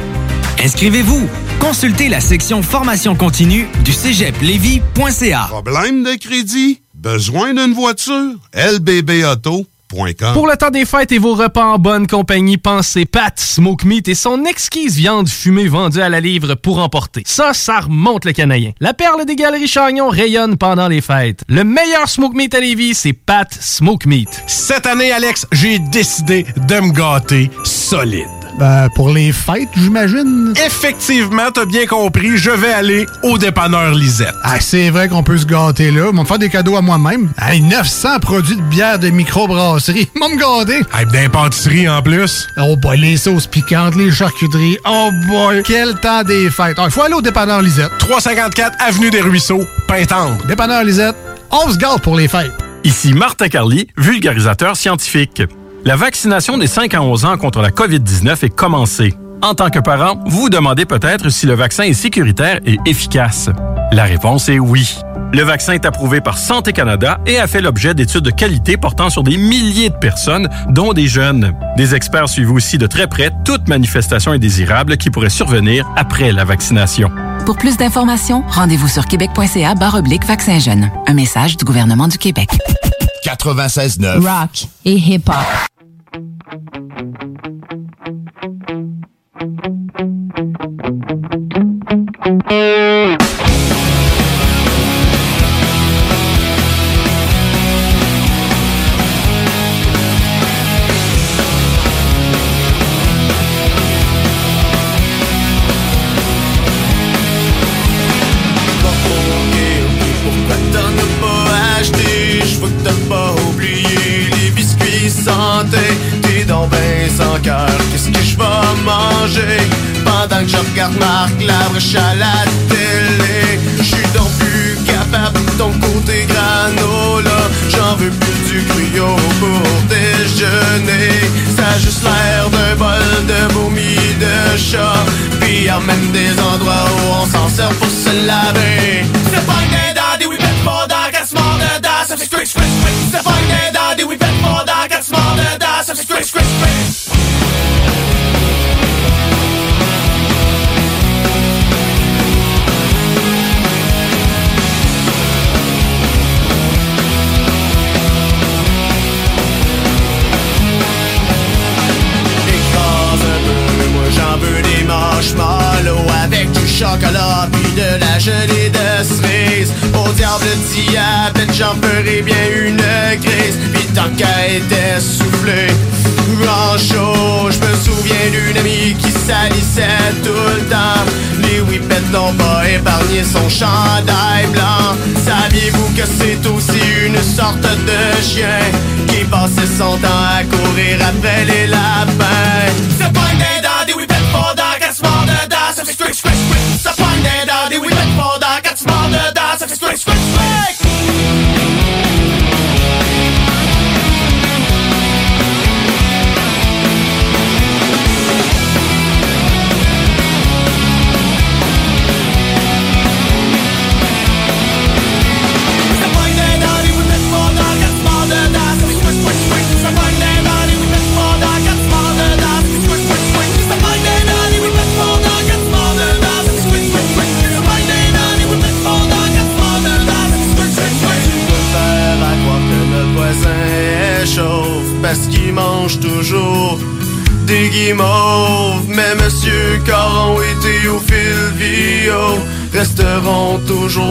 Inscrivez-vous. Consultez la section formation continue du cégeplevy.ca. Problème de crédit? Besoin d'une voiture? LBBauto.com Pour le temps des fêtes et vos repas en bonne compagnie, pensez Pat Smoke Meat et son exquise viande fumée vendue à la livre pour emporter. Ça, ça remonte le canadien. La perle des galeries Chagnon rayonne pendant les fêtes. Le meilleur Smoke Meat à Lévis, c'est Pat Smoke Meat. Cette année, Alex, j'ai décidé de me gâter solide. Ben, pour les fêtes, j'imagine. Effectivement, t'as bien compris, je vais aller au dépanneur Lisette. Ah, c'est vrai qu'on peut se gâter là. M'en faire des cadeaux à moi-même. Hey, 900 produits de bière de microbrasserie. M'en me gâter. Hey, d'impantisserie en plus. Oh boy, les sauces piquantes, les charcuteries. Oh boy, quel temps des fêtes. Il faut aller au dépanneur Lisette. 354 Avenue des Ruisseaux, Pintendre. Dépanneur Lisette, on se gâte pour les fêtes. Ici Martin Carly, vulgarisateur scientifique. La vaccination des 5 à 11 ans contre la COVID-19 est commencée. En tant que parent, vous vous demandez peut-être si le vaccin est sécuritaire et efficace. La réponse est oui. Le vaccin est approuvé par Santé Canada et a fait l'objet d'études de qualité portant sur des milliers de personnes, dont des jeunes. Des experts suivent aussi de très près toute manifestation indésirable qui pourrait survenir après la vaccination. Pour plus d'informations, rendez-vous sur québec.ca oblique vaccin jeune. Un message du gouvernement du Québec. 96.9. Rock et hip-hop. Pendant que je regarde Marc Labrèche à la télé. Je donc plus capable de ton côté granola. J'en veux plus du cryo pour déjeuner. Ça a juste l'air d'un bol de vomi de chat. Puis y même des endroits où on s'en sert pour se laver. C'est pas une daddy, bet for dog, got small the dog, ça fait squick, squick, squick. C'est pas une daddy, chocolat, puis de la gelée de cerise. Au diable diabète, j'en ferai bien une crise. Puis tant qu'à était soufflée, en chaud, je me souviens d'une amie qui salissait tout le temps. Les whippets n'ont pas épargné son chandail blanc. Saviez-vous que c'est aussi une sorte de chien qui passait son temps à courir après les lapins? that's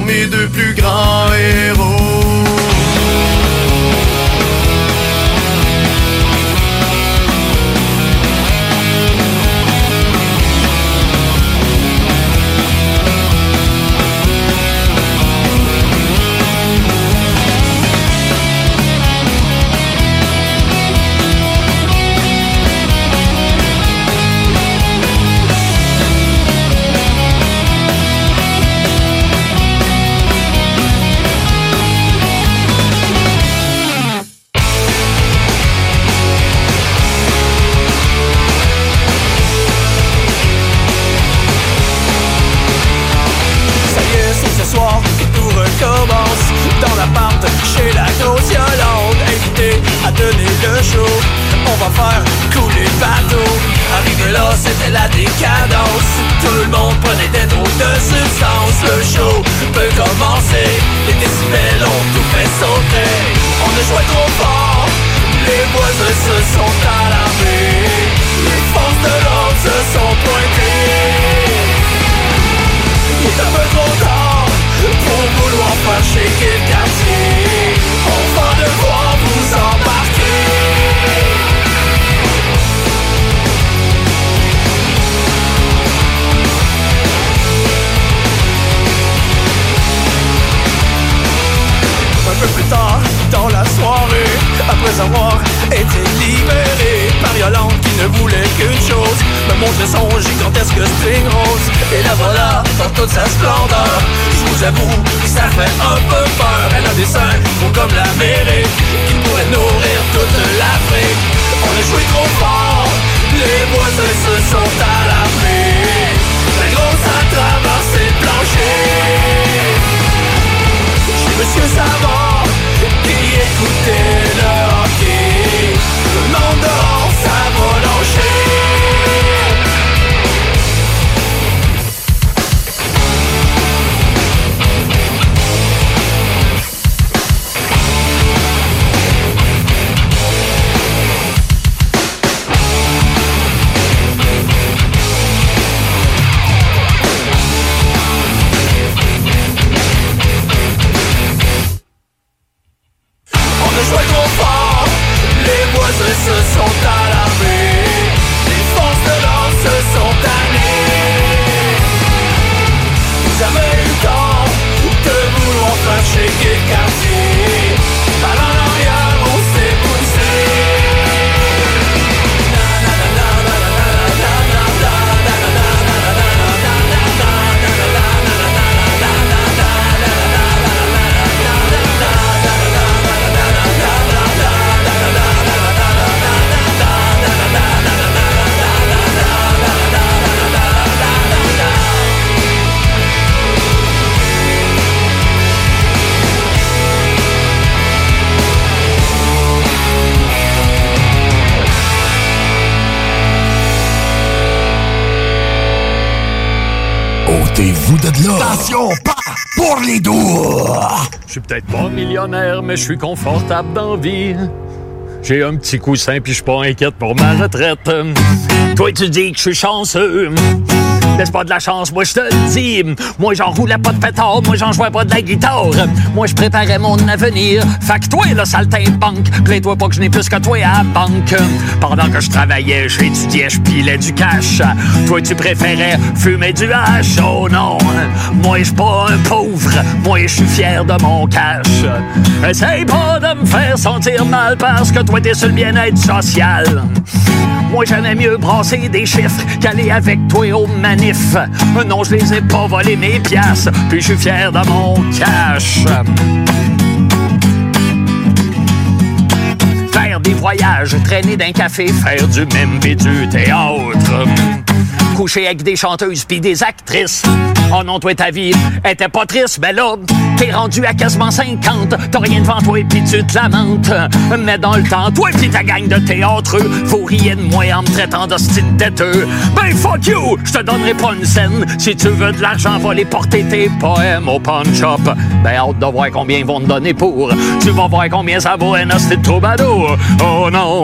mes deux plus Attention, pas pour les doux. Je suis peut-être pas millionnaire, mais je suis confortable dans vie. J'ai un petit coussin puis je suis pas inquiète pour ma retraite. Toi tu dis que je suis chanceux, Laisse pas de la chance, moi je te le dis. Moi j'en roulais pas de pétard, moi j'en jouais pas de la guitare. Moi je préparais mon avenir. Fait que toi, le saltimbanque, plains-toi pas que je n'ai plus que toi à banque. Pendant que je travaillais, j'étudiais, je pilais du cash. Toi tu préférais fumer du hash, oh non. Moi je pas un pauvre, moi je suis fier de mon cash. Essaye pas de me faire sentir mal parce que toi t'es sur le bien-être social. Moi j'aimais mieux brasser des chiffres qu'aller avec toi au Non, je les ai pas volés mes pièces, puis je suis fier de mon cash. Faire des voyages, traîner d'un café, faire du même et du théâtre. Coucher avec des chanteuses puis des actrices. Oh non, toi, ta vie était pas triste, mais là, t'es rendu à quasiment 50. T'as rien devant toi et puis tu te lamentes. Mais dans le temps, toi et ta gang de théâtre, vous riez de moi en me traitant de style têteux. Ben fuck you, je te donnerai pas une scène. Si tu veux de l'argent, va les porter tes poèmes au pawn shop. Ben hâte de voir combien ils vont te donner pour. Tu vas voir combien ça vaut un hostie de troubadour. Oh non,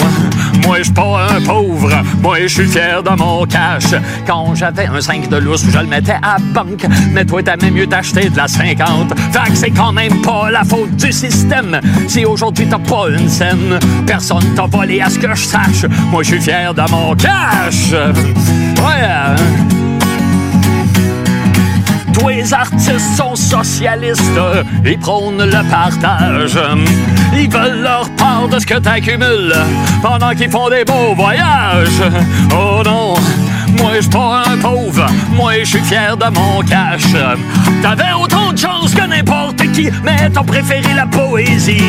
moi je pas un pauvre. Moi je suis fier de mon cash. Quand j'avais un 5 de lousse, je le mettais à banque. Mais toi même mieux d'acheter de la 50. Fait que c'est quand même pas la faute du système. Si aujourd'hui t'as pas une scène, personne t'a volé à ce que je sache. Moi je suis fier de mon cash. Ouais. Tous les artistes sont socialistes, ils prônent le partage. Ils veulent leur part de ce que t'accumules pendant qu'ils font des beaux voyages. Oh non, moi je pas un pauvre, moi je suis fier de mon cash. T'avais autant de chance que n'importe qui, mais t'as préféré la poésie.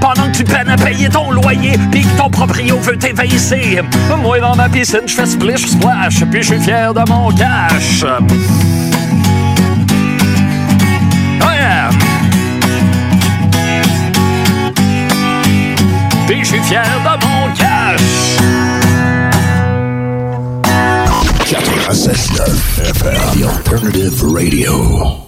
Pendant que tu peines à payer ton loyer Pis que ton proprio veut t'évaisser Moi dans ma piscine je fais splish splash Puis je suis fier de mon cash. Oh Puis je suis fier de mon cash 96.9 FM, The Alternative Radio.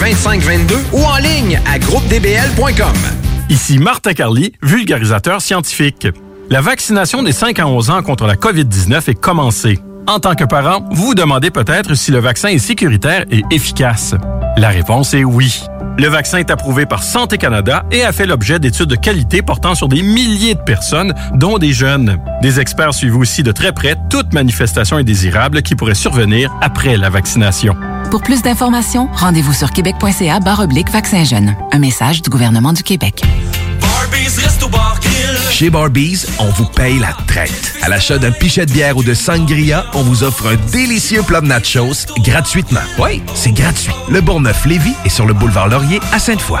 2522 ou en ligne à groupedbl.com. Ici Martin Carly, vulgarisateur scientifique. La vaccination des 5 à 11 ans contre la COVID-19 est commencée. En tant que parent, vous vous demandez peut-être si le vaccin est sécuritaire et efficace. La réponse est oui. Le vaccin est approuvé par Santé Canada et a fait l'objet d'études de qualité portant sur des milliers de personnes, dont des jeunes. Des experts suivent aussi de très près toute manifestation indésirable qui pourrait survenir après la vaccination. Pour plus d'informations, rendez-vous sur québec.ca barre oblique vaccin jeune. Un message du gouvernement du Québec. Chez Barbies, on vous paye la traite. À l'achat d'un pichet de bière ou de sangria, on vous offre un délicieux plat de nachos gratuitement. Oui, c'est gratuit. Le Bourgneuf-Lévis est sur le boulevard Laurier à Sainte-Foy.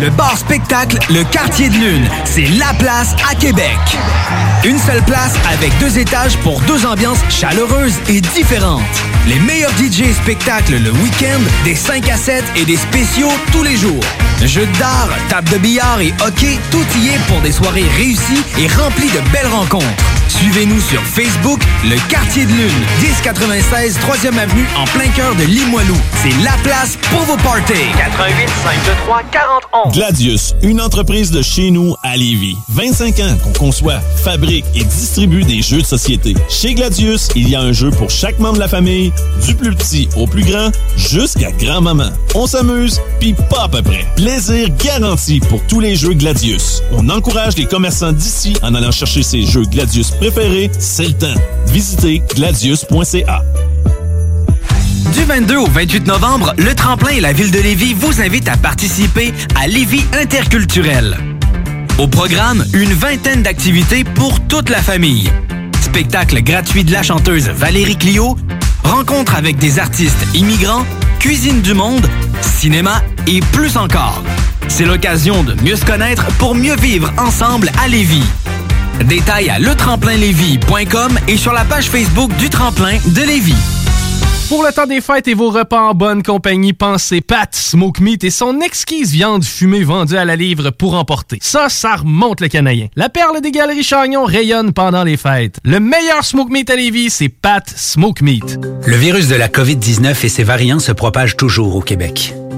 Le bar spectacle Le Quartier de Lune, c'est la place à Québec. Une seule place avec deux étages pour deux ambiances chaleureuses et différentes. Les meilleurs DJ spectacles le week-end, des 5 à 7 et des spéciaux tous les jours. Jeux d'art, table de billard et hockey, tout y est pour des soirées réussies et remplies de belles rencontres. Suivez-nous sur Facebook, Le Quartier de Lune, 1096 3e Avenue en plein cœur de Limoilou. C'est la place pour vos parties. 88 523 41. Gladius, une entreprise de chez nous à Lévis. 25 ans qu'on conçoit, fabrique et distribue des jeux de société. Chez Gladius, il y a un jeu pour chaque membre de la famille, du plus petit au plus grand, jusqu'à grand-maman. On s'amuse, puis pas à peu près. Plaisir garanti pour tous les jeux Gladius. On encourage les commerçants d'ici en allant chercher ces jeux Gladius préféré, c'est le temps. Visitez gladius.ca. Du 22 au 28 novembre, le Tremplin et la Ville de Lévis vous invitent à participer à Lévis interculturel. Au programme, une vingtaine d'activités pour toute la famille. Spectacle gratuit de la chanteuse Valérie Clio, rencontre avec des artistes immigrants, cuisine du monde, cinéma et plus encore. C'est l'occasion de mieux se connaître pour mieux vivre ensemble à Lévis. Détails à letremplinlévis.com et sur la page Facebook du Tremplin de Lévis. Pour le temps des fêtes et vos repas en bonne compagnie, pensez Pat Smoke Meat et son exquise viande fumée vendue à la livre pour emporter. Ça, ça remonte le canadien. La perle des galeries Chagnon rayonne pendant les fêtes. Le meilleur Smoke Meat à Lévis, c'est Pat Smoke Meat. Le virus de la COVID-19 et ses variants se propagent toujours au Québec.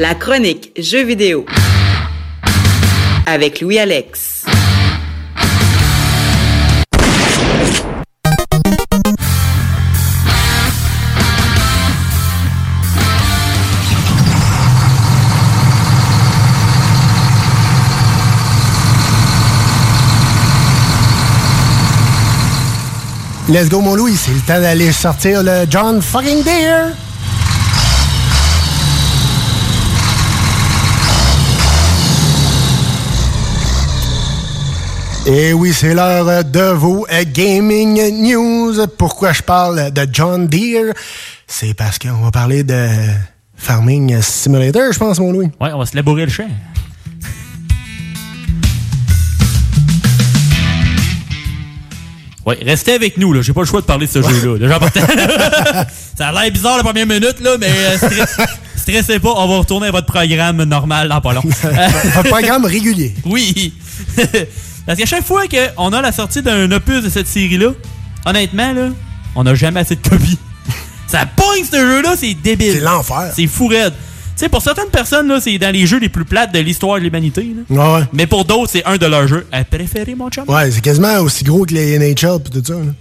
La chronique Jeux vidéo avec Louis-Alex. Let's go, mon Louis. C'est le temps d'aller sortir le John fucking Deere. Et oui, c'est l'heure de vos euh, gaming news. Pourquoi je parle de John Deere? C'est parce qu'on va parler de Farming Simulator, je pense, mon Louis. Ouais, on va se labourer le champ. Ouais, restez avec nous, là. J'ai pas le choix de parler de ce jeu-là. Déjà, ça a l'air bizarre la première minute, là, mais euh, stre- stressez pas, on va retourner à votre programme normal dans pas long. Votre programme régulier. Oui. Parce qu'à chaque fois qu'on a la sortie d'un opus de cette série-là, honnêtement, là, on n'a jamais assez de copies. Ça pogne ce jeu-là, c'est débile. C'est l'enfer. C'est fou raide. Tu sais, pour certaines personnes, là, c'est dans les jeux les plus plates de l'histoire de l'humanité. là. Ouais, ouais. Mais pour d'autres, c'est un de leurs jeux à préférer, mon chum. Ouais, c'est quasiment aussi gros que les NHL pis tout ça. là.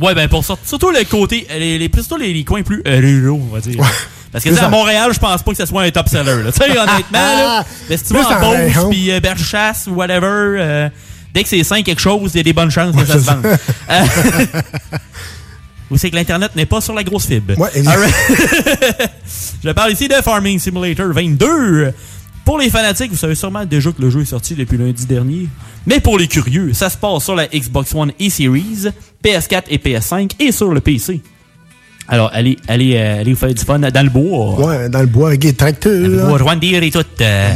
Ouais, ben pour sortir, surtout le côté, les, les, surtout les, les coins plus euh, ruraux, on va dire. Parce que tu sais, à ça. Montréal, je pense pas que ce soit un top seller. Tu sais, honnêtement, là, mais si tu vas en Beauce, région. puis euh, Bellechasse ou whatever, euh, dès que c'est 5 quelque chose, il y a des bonnes chances que ça se vende. Euh, Ou c'est que l'Internet n'est pas sur la grosse fibre. Ouais. Je parle ici de Farming Simulator 22. Pour les fanatiques, vous savez sûrement déjà que le jeu est sorti depuis lundi dernier. Mais pour les curieux, ça se passe sur la Xbox One et Series, PS4 et PS5 et sur le PC. Alors, allez, allez, euh, allez vous faire du fun dans le bois. Ouais, dans le bois avec les tracteurs. Le bois, Rwandir et tout. euh.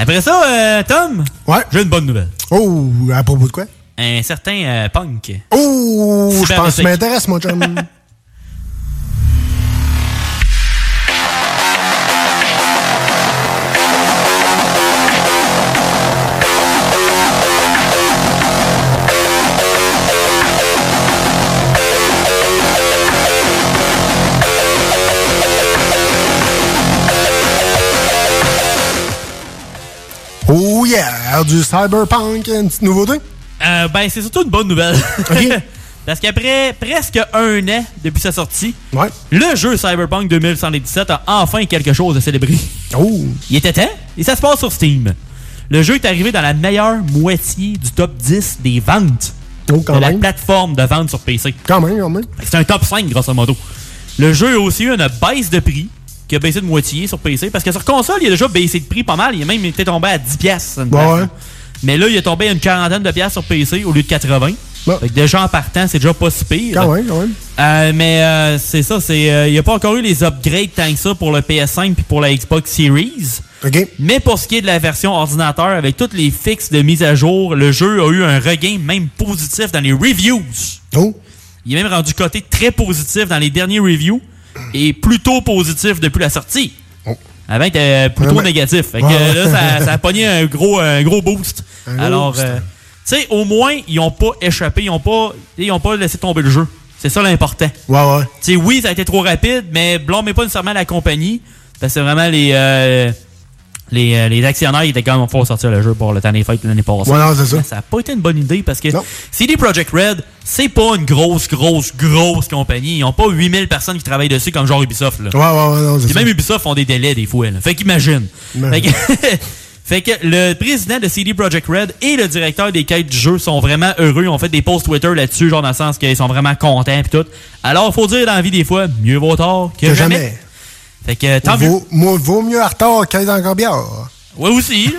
Après ça, euh, Tom, Ouais. j'ai une bonne nouvelle. Oh, à propos de quoi? Un certain euh, punk. Oh, je pense que ça musique. m'intéresse, mon chum. yeah, du cyberpunk, une petite nouveauté? Euh, ben, c'est surtout une bonne nouvelle. Parce qu'après presque un an depuis sa sortie, le jeu Cyberpunk 2077 a enfin quelque chose à célébrer. Oh! Il était temps et ça se passe sur Steam. Le jeu est arrivé dans la meilleure moitié du top 10 des ventes Oh, quand de la plateforme de vente sur PC. Quand même, quand même. C'est un top 5, grosso modo. Le jeu a aussi eu une baisse de prix qui a baissé de moitié sur PC. Parce que sur console, il a déjà baissé de prix pas mal. Il a même été tombé à 10 piastres. une Ouais, place, ouais. là. Mais là, il est tombé à une quarantaine de piastres sur PC au lieu de 80. Fait que déjà en partant, c'est déjà pas si pire. Quand même, quand même. Euh, mais euh, c'est ça, c'est euh, il n'y a pas encore eu les upgrades tant que ça pour le PS5 puis pour la Xbox Series. Mais pour ce qui est de la version ordinateur, avec toutes les fixes de mise à jour, le jeu a eu un regain même positif dans les reviews. Oh. Il est même rendu côté très positif dans les derniers reviews et plutôt positif depuis la sortie. Avant, il était plutôt mais- négatif. Fait que Ouais, là, ça, ça a pogné un gros, un gros boost. Un Alors, euh, tu sais, au moins, ils ont pas échappé, ils ont pas, ils ont pas laissé tomber le jeu. C'est ça l'important. Ouais, ouais. Tu sais, oui, ça a été trop rapide, mais blâmez pas nécessairement la compagnie. Parce que c'est vraiment les, euh, les, euh, les actionnaires qui étaient quand même faut sortir le jeu pour le temps des fêtes l'année passée. Ouais, non, c'est ça. Ça n'a pas été une bonne idée parce que CD Projekt Red, c'est pas une grosse, grosse, grosse compagnie. Ils ont pas 8000 personnes qui travaillent dessus comme genre Ubisoft. Là. Ouais, ouais, ouais, non, c'est Puis ça. même Ubisoft font des délais des fois. Là. Fait qu'imagine. Fait que, fait que le président de CD Projekt Red et le directeur des quêtes du jeu sont vraiment heureux. Ils ont fait des posts Twitter là-dessus, genre dans le sens qu'ils sont vraiment contents pis tout. Alors, faut dire dans la vie des fois, mieux vaut tard que, Que jamais. jamais. Fait que tant mieux. Vaut, moi, vaut mieux en retard qu'être. Ouais, aussi.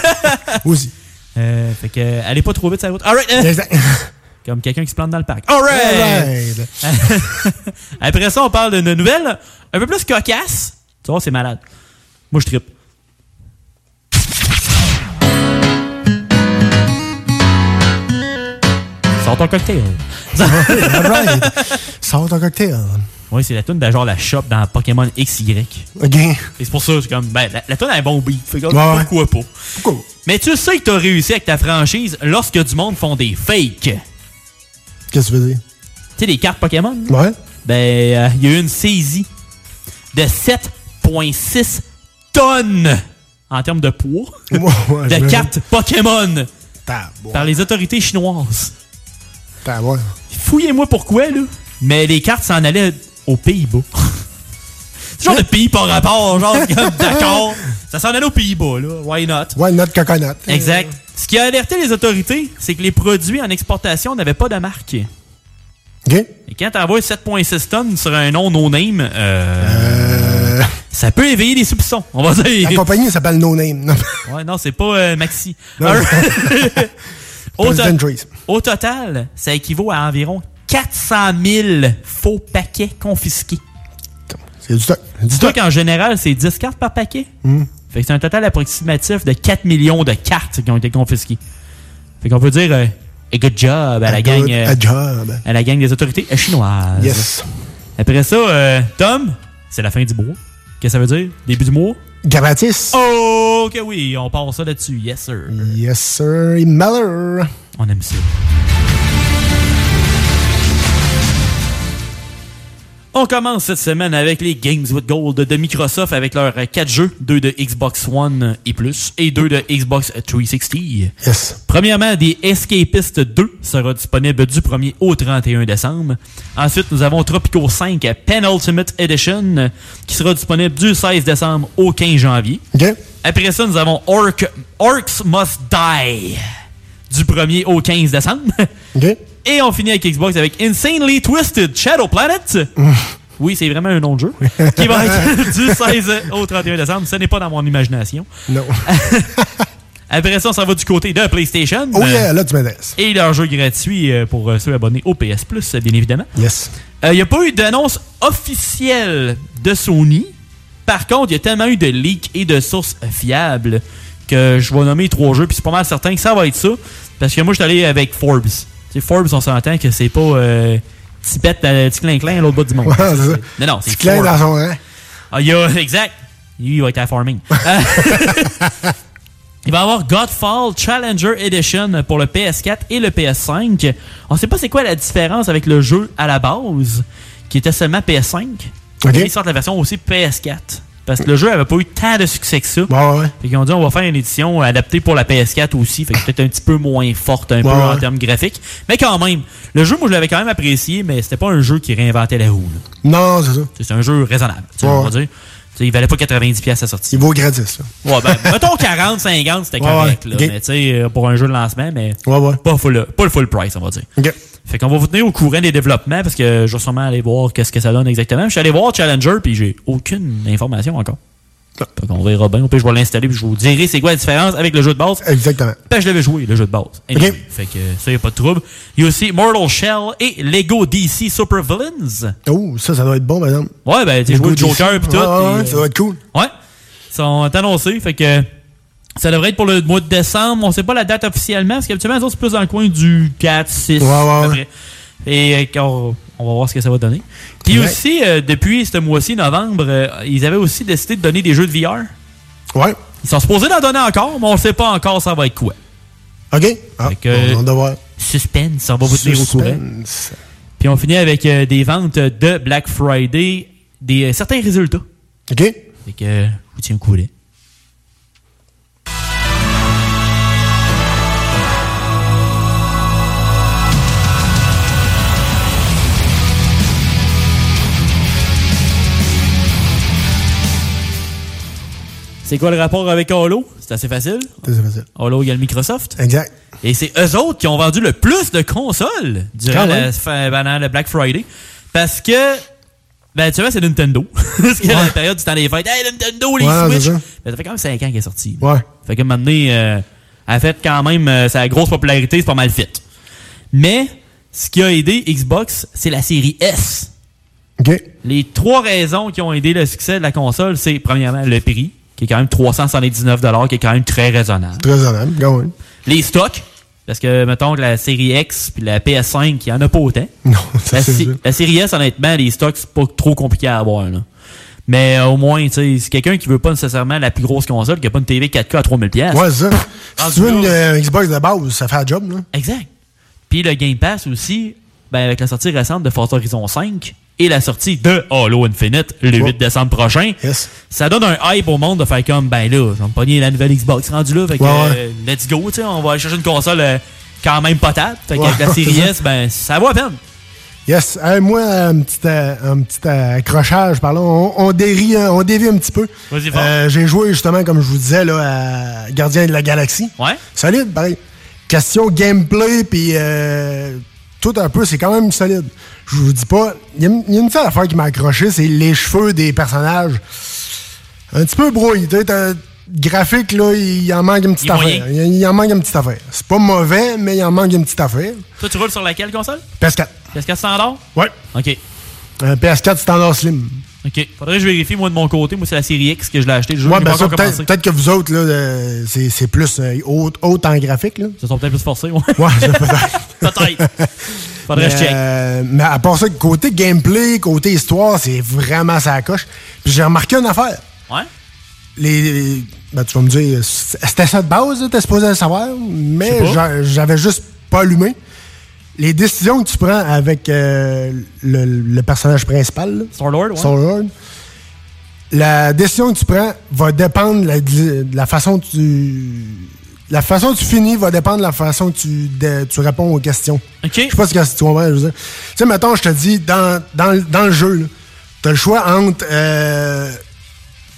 aussi. Euh, fait que, euh, allez pas trop vite sur la route. Alright. euh. Comme quelqu'un qui se plante dans le parc. Alright. Après ça, on parle d'une nouvelle un peu plus cocasse. Tu vois, c'est malade. Moi, je trippe. Sors ton cocktail. Alright. Sors ton cocktail. Oui, c'est la tune de genre la shop dans Pokémon XY. OK. Et c'est pour ça, c'est comme, ben, la, la tune a un bon beat. Fait comme, Ouais, pourquoi pas? Pourquoi Mais tu sais que t'as réussi avec ta franchise lorsque du monde font des fakes. Qu'est-ce que tu veux dire? Tu sais, les cartes Pokémon? Ouais. Ben, euh, il y a eu une saisie de 7,6 tonnes en termes de poids Ouais, ouais, de cartes Pokémon par les autorités chinoises. Fouillez-moi pourquoi, là. Mais les cartes s'en allaient aux Pays-Bas. C'est genre de pays par rapport, genre, d'accord. Ça s'en allait aux Pays-Bas, là. Why not? Ouais, notre coconut? Exact. Ce qui a alerté les autorités, c'est que les produits en exportation n'avaient pas de marque. OK. Et quand t'envoies 7.6 tonnes sur un nom no-name, euh, ça peut éveiller des soupçons, on va dire. La compagnie s'appelle No Name. Non. Ouais, non, c'est pas euh, Maxi. Au, to- au total, ça équivaut à environ 400 000 faux paquets confisqués. C'est du stock. Du stock. qu'en général, c'est 10 cartes par paquet. Hmm. Fait que c'est un total approximatif de 4 millions de cartes qui ont été confisquées. Fait qu'on peut dire euh, a good job à la A gang good- euh, job. à la gang des autorités chinoises. Yes. Après ça, euh, Tom, c'est la fin du mois. Qu'est-ce que ça veut dire? Début du mois? Gratis. Oh, ok, oui, on part ça là-dessus. Yes, sir. Yes, sir. Et. On aime ça. On commence cette semaine avec les Games with Gold de Microsoft avec leurs 4 jeux, 2 de Xbox One et plus, et 2 de Xbox 360. Yes. Premièrement, The Escapist 2 sera disponible du 1er au 31 décembre. Ensuite, nous avons Tropico 5 Penultimate Edition qui sera disponible du 16 décembre au 15 janvier. Après ça, nous avons Orc, Orcs Must Die du 1er au 15 décembre. Et on finit avec Xbox avec Insanely Twisted Shadow Planet. Oui, c'est vraiment un nom de jeu. qui va être du 16 au 31 décembre. Ce n'est pas dans mon imagination. Non. Après ça, on s'en va du côté de PlayStation. Oh yeah, là, tu m'intéresses. Et leur jeu gratuit euh, pour euh, ceux abonnés au PS Plus, bien évidemment. Yes. Il n'y a pas eu d'annonce officielle de Sony. Par contre, il y a tellement eu de leaks et de sources fiables que je vais nommer trois jeux, puis c'est pas mal certain que ça va être ça. Parce que moi, je suis allé avec Forbes. Sais, Forbes, on s'entend que c'est pas euh, Tipette, euh, petit clin-clin à l'autre bout du monde. Ouais. Non, non, c'est Petit clin Forbes. dans son rang. Ah, il y a, exact. Lui, il va être à farming. Il va y avoir Godfall Challenger Edition pour le PS4 et le PS5. On sait pas c'est quoi la différence avec le jeu à la base, qui était seulement PS5. Ok. Et ils sortent la version aussi PS4. Parce que le jeu avait pas eu tant de succès que ça. Ouais, ouais. Fait qu'ils ont dit on va faire une édition adaptée pour la PS4 aussi. Fait que peut-être un petit peu moins forte un peu en termes graphiques. Mais quand même, le jeu, moi je l'avais quand même apprécié, mais c'était pas un jeu qui réinventait la roue. là. Non, c'est ça. C'est un jeu raisonnable. tu sais, on va dire. Sais, il valait pas 90$ pièces à sortie. Il vaut gratis, là. Ouais, ben, mettons 40, 50, c'était correct. ouais. Là. Mais tu sais, euh, pour un jeu de lancement, mais Ouais, ouais. pas, full, pas le full price, on va dire. Fait qu'on va vous tenir au courant des développements parce que je vais sûrement aller voir qu'est-ce que ça donne exactement. Je suis allé voir Challenger puis j'ai aucune information encore. Ah. Qu'on verra bien. Au pire, je vais l'installer puis je vous dirai c'est quoi la différence avec le jeu de base. Exactement. Ben, je l'avais joué, le jeu de base. Anyway, Ok. Fait que ça, y a pas de trouble. Il y a aussi Mortal Shell et Lego DC Super Villains. Oh, ça, ça doit être bon, par exemple. Ouais, ben, tu joué le Joker pis tout. Ouais, puis, ça euh, doit être cool. Ouais. Ils sont annoncés, fait que ça devrait être pour le mois de décembre. On sait pas la date officiellement, parce qu'habituellement, les autres, c'est plus dans le coin du 4, 6. Ouais, ouais, ouais. Et euh, on va voir ce que ça va donner. Puis Ouais. aussi, euh, depuis ce mois-ci, novembre, euh, ils avaient aussi décidé de donner des jeux de VR. Ouais. Ils sont supposés d'en donner encore, mais on ne sait pas encore ça va être quoi. OK. Ah, Fait que- on va voir. Suspense, on va vous tenir au courant. Suspense. Puis on finit avec euh, des ventes de Black Friday, des certains résultats. OK. Fait que, vous tiens au courant. C'est quoi le rapport avec Halo? C'est assez facile. C'est facile. Halo égale Microsoft. Exact. Et c'est eux autres qui ont vendu le plus de consoles durant la, fin- pendant le Black Friday. Parce que, ben, tu vois, c'est Nintendo. Parce que la période du temps des fêtes, hey, Nintendo, les Ouais, Switch. ça. Ben, ça fait quand même 5 ans qu'elle est sortie. Ouais. Fait que maintenant, euh, elle a fait quand même euh, sa grosse popularité, c'est pas mal fit. Mais, ce qui a aidé Xbox, c'est la série S. OK. Les trois raisons qui ont aidé le succès de la console, c'est premièrement le prix, qui est quand même 379 qui est quand même très raisonnable. Très raisonnable, quand même. Les stocks, parce que mettons que la série X puis la PS5, il n'y en a pas autant. Non, ça la, sûr. la série S, honnêtement, les stocks, c'est pas trop compliqué à avoir. Là. Mais euh, au moins, tu sais, c'est quelqu'un qui veut pas nécessairement la plus grosse console, qui a pas une TV 4K à 3000$. pièces. Ouais, c'est ça. Si tu veux une euh, Xbox de base, ça fait un job, là. Exact. Puis le Game Pass aussi, ben, avec la sortie récente de Forza Horizon 5 et la sortie de Halo Infinite le 8 décembre prochain, ça donne un hype au monde de faire comme, ben là, je vais me pogner la nouvelle Xbox rendue là, fait que Ouais, ouais. euh, let's go, tu sais, on va aller chercher une console euh, quand même potable. Fait qu'avec Ouais, la série. S, ben, ça vaut à peine. Yes. Hey, moi, un petit, euh, un petit accrochage par là. On, on, dérie, on dévie un petit peu. Vas-y. Euh, J'ai joué, justement, comme je vous disais, là, à Gardien de la Galaxie. Ouais. Solide, pareil. Question gameplay, puis euh, tout un peu, c'est quand même solide. Je vous dis pas. Il y, a une- il y a une seule affaire qui m'a accroché, c'est les cheveux des personnages. Un petit peu t'as- graphique, là, il en manque une petite affaire. Il, il en manque une petite affaire. C'est pas mauvais, mais il en manque une petite affaire. Toi, tu roules sur laquelle console? PS4. PS4 standard? Ouais. OK. Un PS4 standard slim. OK. Faudrait que je vérifie, moi, de mon côté. Moi, c'est la série X que je l'ai acheté. Le jeu Ouais, n'est ben ça, peut-être que vous autres, là, c'est c'est plus euh, haute, haute en graphique, là. Ils sont peut-être plus forcés, ouais. Ouais, ça peut-être. peut-être. Faudrait que je check. euh, mais à part ça, côté gameplay, côté histoire, c'est vraiment ça coche. Puis j'ai remarqué une affaire. Ouais? Les, ben, tu vas me dire, c'était ça de base, t'es supposé le savoir, mais j'avais juste pas allumé. Les décisions que tu prends avec euh, le, le personnage principal, Star-Lord, ouais. La décision que tu prends va dépendre de la, de la façon que tu. La façon que tu finis va dépendre de la façon que tu, de- tu réponds aux questions. OK. Je sais pas que tu comprends, je veux dire. Tu sais, mettons, je te dis, dans, dans, le- dans le jeu, tu as le choix entre euh,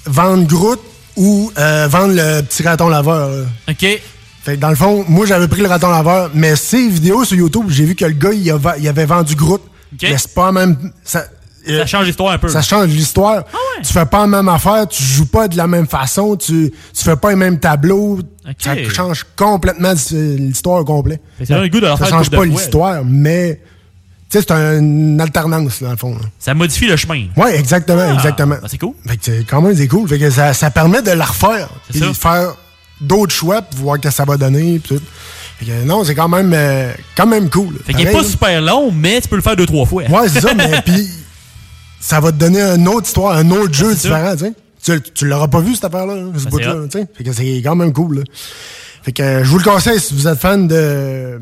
vendre Groot ou euh, vendre le petit raton laveur. là. OK. Fait que dans le fond, moi, j'avais pris le raton laveur, mais ces vidéos sur YouTube, j'ai vu que le gars, il, avait vendu Groot. Mais c'est pas même. Ça, Ça change l'histoire un peu. ça change l'histoire. Tu fais pas la même affaire, tu joues pas de la même façon, tu, tu fais pas les mêmes tableaux. Ça change complètement l'histoire au complet. Ça le goût de Ça change pas l'histoire, mais c'est une alternance, là, dans le fond. là. Ça modifie le chemin. Ouais, exactement, Ah, exactement. ben, c'est cool. Fait que c'est- quand même, c'est cool. Fait que ça, ça permet de la refaire. De faire d'autres choix, puis voir ce que ça va donner. puis tout. Que non, c'est quand même, euh, quand même cool. Fait qu'il est Pareil, pas là. super long, mais tu peux le faire deux, trois fois. Ouais, c'est ça, mais puis ça va te donner une autre histoire, un autre jeu c'est différent, tu sais. Tu, tu l'auras pas vu, cette affaire-là, hein, ce Ben, bout-là. Fait que c'est quand même cool, là. Fait que euh, je vous le conseille si vous êtes fan de.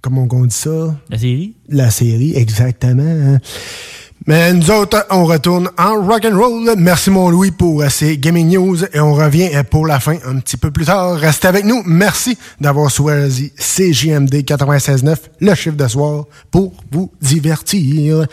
Comment on dit ça? La série? La série, exactement. hein. Mais nous autres, on retourne en rock'n'roll. Merci mon Louis pour euh, ces gaming news et on revient euh, pour la fin un petit peu plus tard. Restez avec nous. Merci d'avoir choisi CJMD 96.9, le chiffre de soir, pour vous divertir.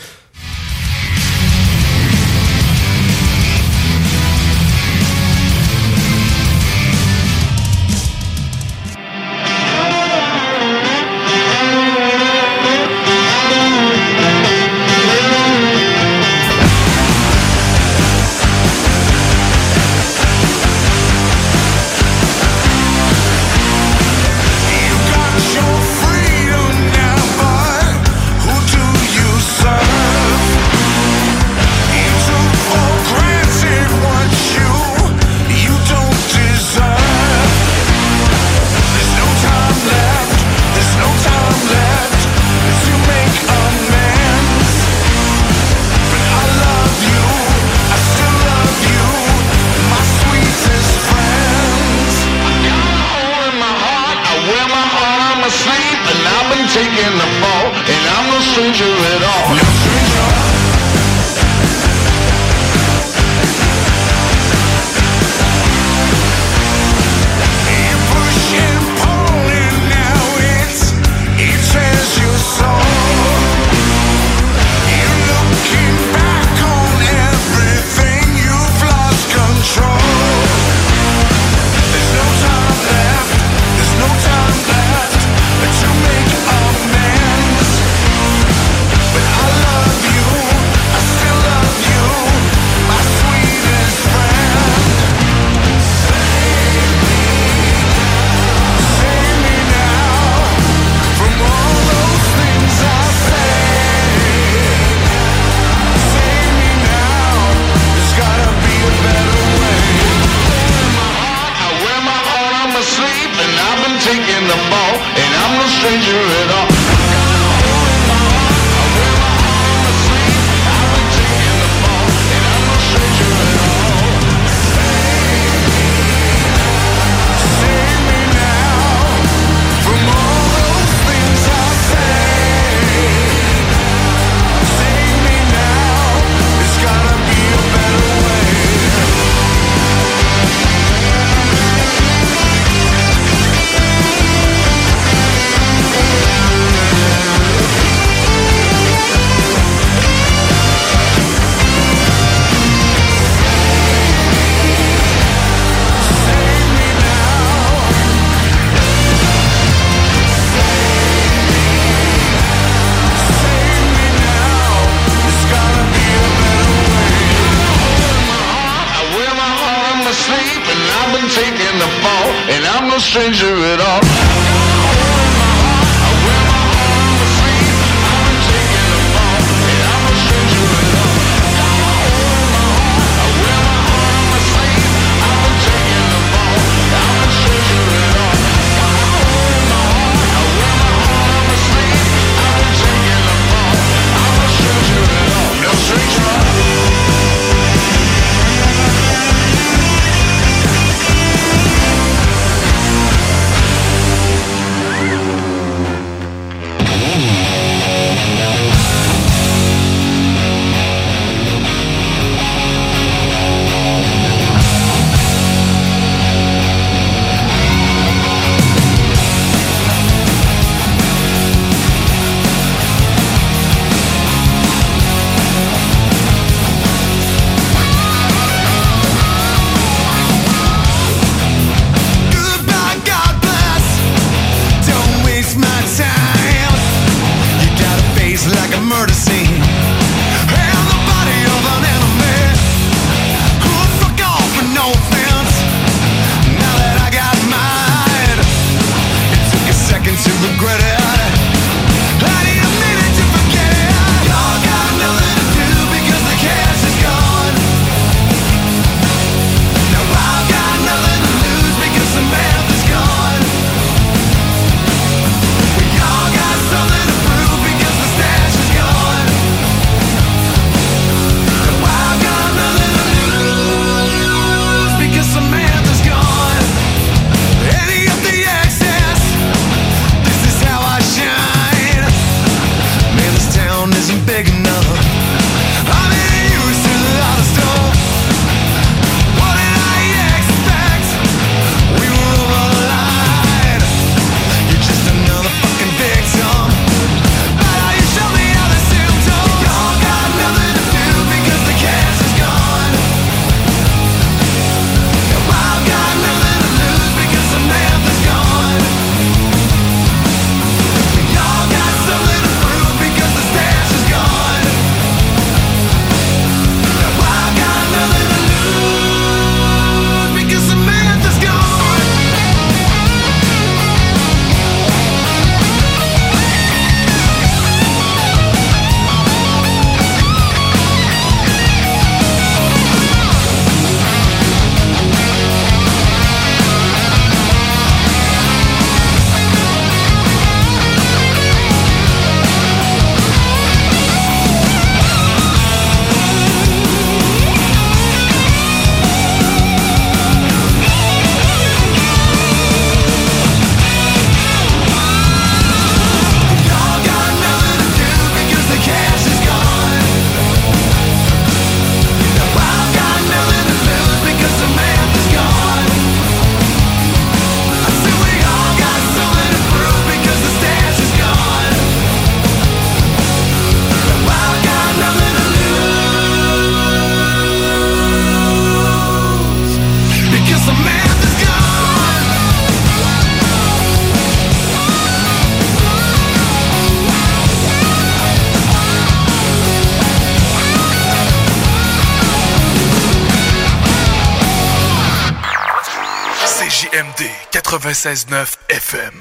96.9 FM.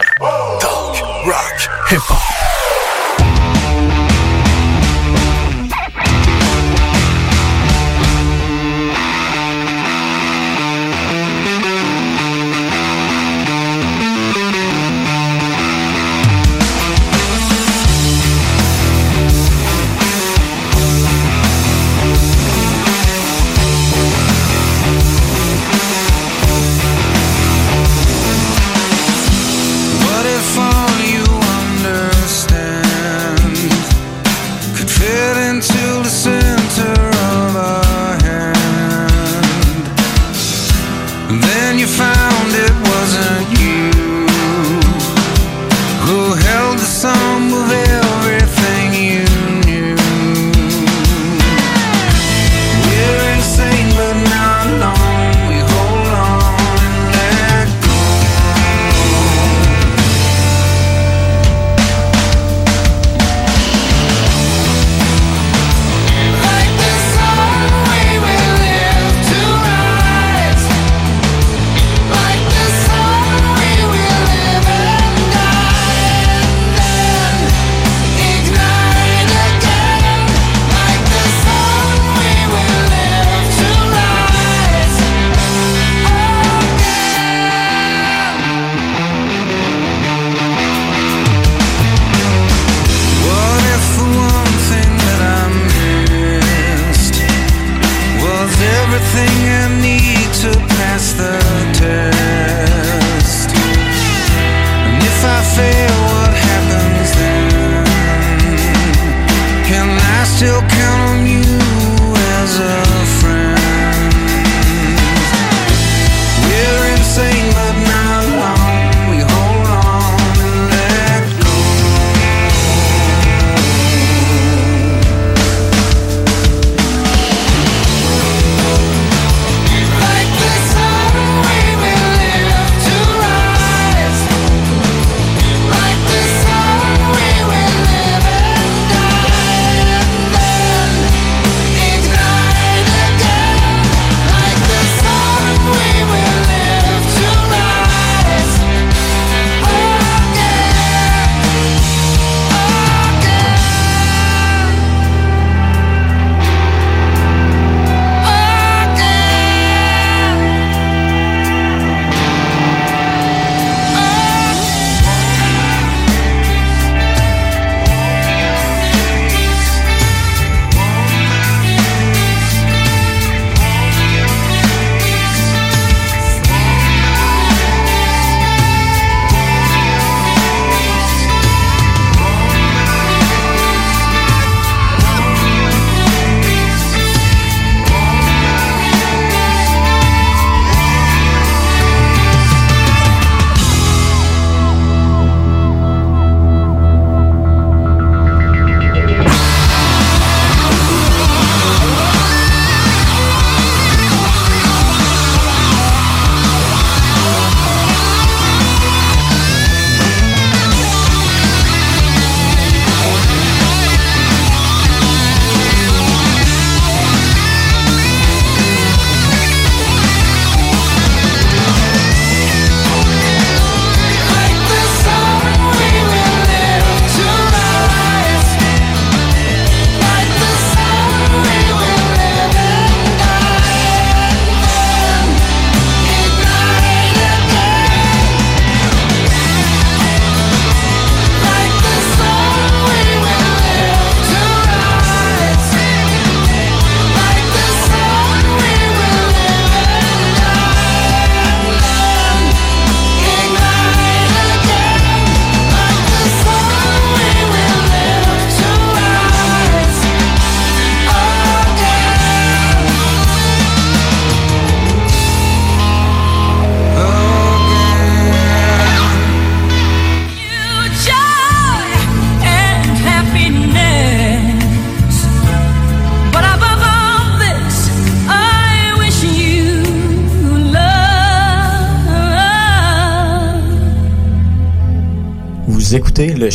Talk, rock, hip-hop.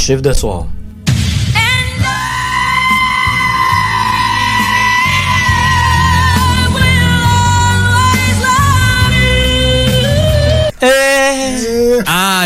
Chiffre de soir. Ah,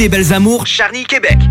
des Belles Amours, Charny, Québec.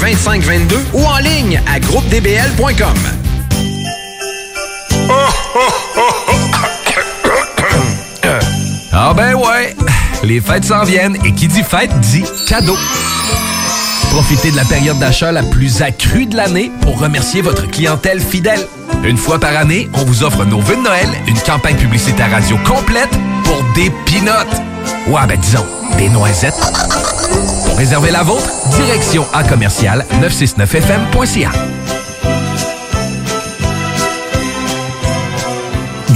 2522 ou en ligne à groupedbl.com. Ah ben ouais, les fêtes s'en viennent et qui dit fête dit cadeau. Profitez de la période d'achat la plus accrue de l'année pour remercier votre clientèle fidèle. Une fois par année, on vous offre nos vœux de Noël, une campagne publicitaire radio complète pour des pinottes. Ouais, ben disons, des noisettes. Pour réserver la vôtre, direction à commercial 969fm.ca.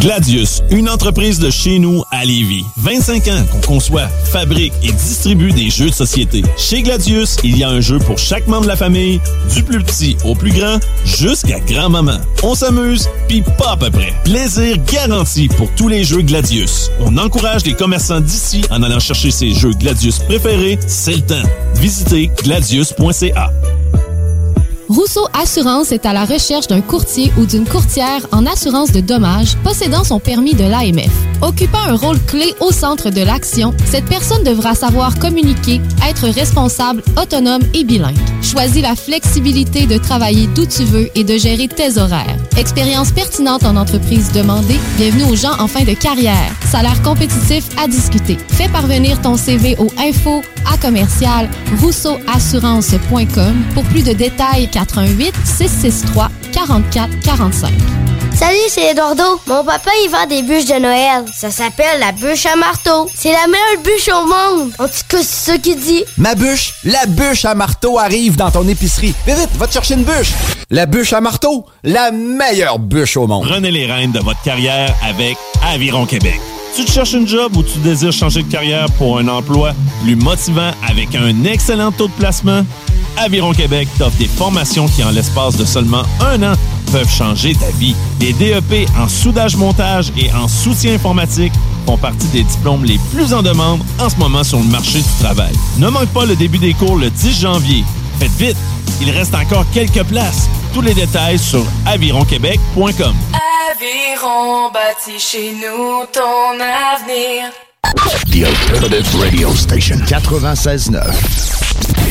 Gladius, une entreprise de chez nous à Lévis. 25 ans qu'on conçoit, fabrique et distribue des jeux de société. Chez Gladius, il y a un jeu pour chaque membre de la famille, du plus petit au plus grand, jusqu'à grand-maman. On s'amuse, puis pas à peu près. Plaisir garanti pour tous les jeux Gladius. On encourage les commerçants d'ici en allant chercher ses jeux Gladius préférés, c'est le temps. Visitez gladius.ca. Rousseau Assurance est à la recherche d'un courtier ou d'une courtière en assurance de dommages possédant son permis de l'AMF. Occupant un rôle clé au centre de l'action, cette personne devra savoir communiquer, être responsable, autonome et bilingue. Choisis la flexibilité de travailler d'où tu veux et de gérer tes horaires. Expérience pertinente en entreprise demandée, bienvenue aux gens en fin de carrière. Salaire compétitif à discuter. Fais parvenir ton CV au info à commercial rousseauassurance.com pour plus de détails 88 663 44 45. Salut, c'est Eduardo. Mon papa, il vend des bûches de Noël. Ça s'appelle la bûche à marteau. C'est la meilleure bûche au monde. En tout cas, c'est ça qu'il dit. Ma bûche, la bûche à marteau arrive dans ton épicerie. Vite, vite, va te chercher une bûche. La bûche à marteau, la meilleure bûche au monde. Prenez les rênes de votre carrière avec Aviron Québec. Tu te cherches une job ou tu désires changer de carrière pour un emploi plus motivant avec un excellent taux de placement? Aviron Québec t'offre des formations qui, en l'espace de seulement un an, peuvent changer ta vie. Les DEP en soudage-montage et en soutien informatique font partie des diplômes les plus en demande en ce moment sur le marché du travail. Ne manque pas le début des cours le 10 janvier. Faites vite, il reste encore quelques places. Tous les détails sur avironquebec.com. Aviron bâti chez nous ton avenir. The Alternative Radio Station 96.9.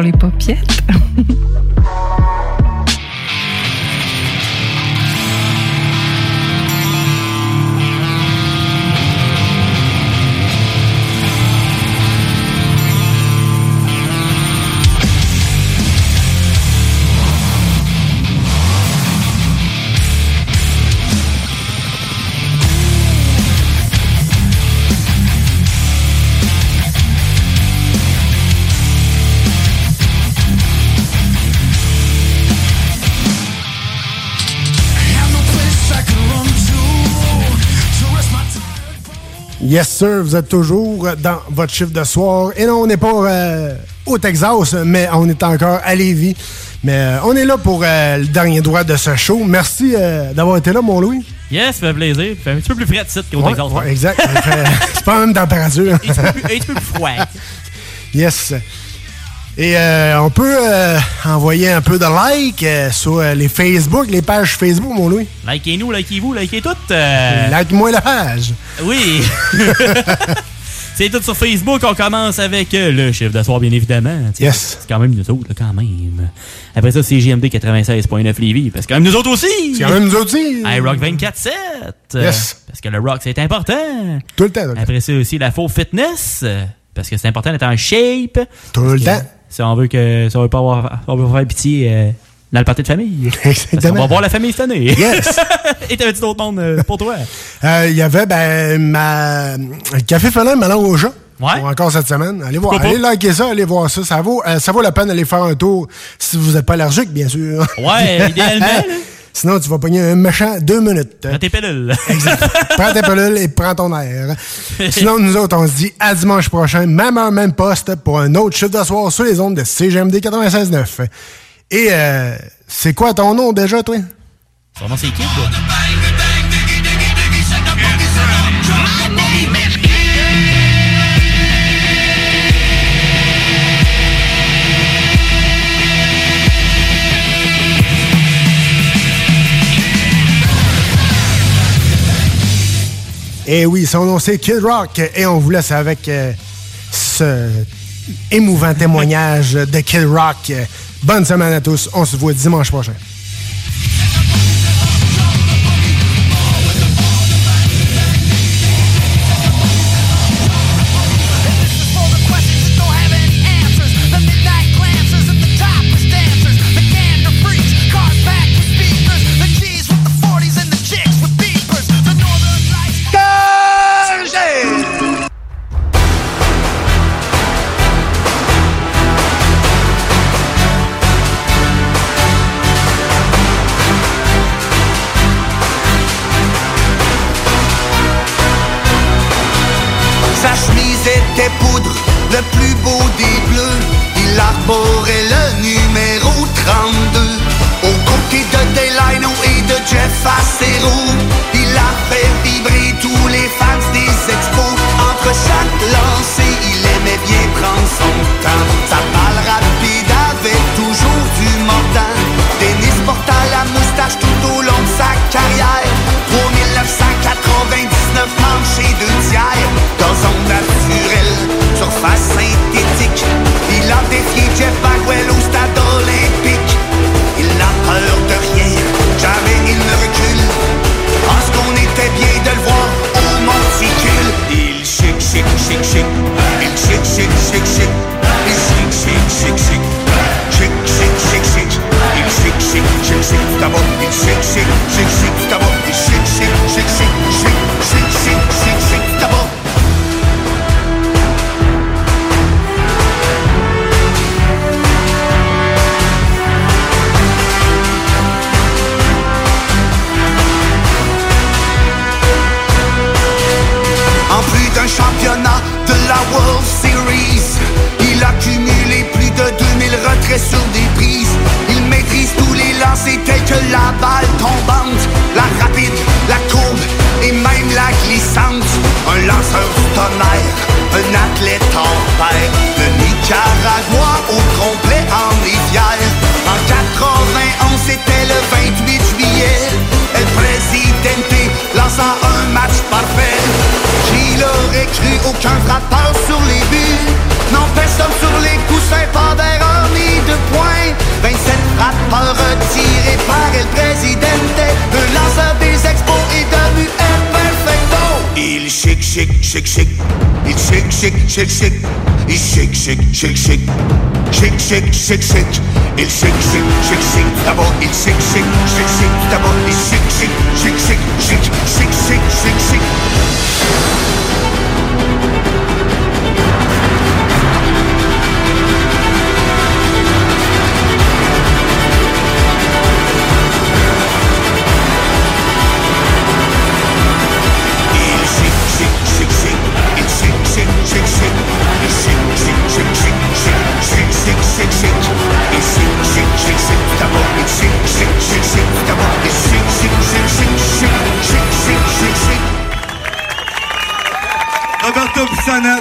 les popiettes. Yes, sir, vous êtes toujours dans votre chiffre de soir. Et non, on n'est pas euh, au Texas, mais on est encore à Lévis. Mais euh, on est là pour euh, le dernier droit de ce show. Merci d'avoir été là, mon Louis. Yes, ça fait plaisir. Fait un petit peu plus frais de site qu'au Ouais, Texas. ouais, exact. C'est pas la même température. Un petit peu plus froid. Yes. Et euh, on peut euh, envoyer un peu de like euh, sur euh, les Facebook, les pages Facebook, mon Louis. Likez-nous, likez-vous, likez tout. euh, Like-moi la page. Oui. C'est tout sur Facebook. On commence avec euh, le chiffre de soir, bien évidemment. Yes. C'est quand même nous autres, là, quand même. Après ça, c'est JMD 96.9 Lévis. Parce que quand même nous autres aussi. C'est quand même nous autres aussi. iRock 24-7. euh, Yes. Parce que le rock, c'est important. Tout le temps. tout le temps. Après ça aussi, la faux fitness. Parce que c'est important d'être en shape. Tout le temps. Si on veut que si on veut pas avoir, on veut faire pitié euh, dans le party de famille. Parce qu'on va voir la famille cette année. Yes. Et t'avais-tu d'autres monde euh, pour toi? Euh, Il y avait ben, ma... Café Felin, ma langue au chat. Ouais. Pour encore cette semaine. Allez voir, Pourquoi allez liker ça, allez voir ça. Ça vaut, euh, ça vaut la peine d'aller faire un tour si vous n'êtes pas allergique, bien sûr. Ouais, idéalement. Sinon, tu vas pogner un méchant deux minutes. Prends tes pilules. Exact. prends tes pilules et prends ton air. Sinon, nous autres, on se dit à dimanche prochain, même heure, même poste, pour un autre chiffre de soir sur les ondes de CGMD 96.9. Et euh, c'est quoi ton nom déjà, toi? Son nom, c'est Kid. Et oui, son nom c'est Kid Rock et on vous laisse avec euh, ce émouvant témoignage de Kid Rock. Bonne semaine à tous, on se voit dimanche prochain. canção. shake, shake, shake. Il shake, shake, shake, shake. Shake, shake, shake, shake. Il shake, shake, shake, shake. D'abord, il shake, shake, shake, shake. D'abord, il shake, shake, shake, shake. Shake, shake, shake, shake. shake.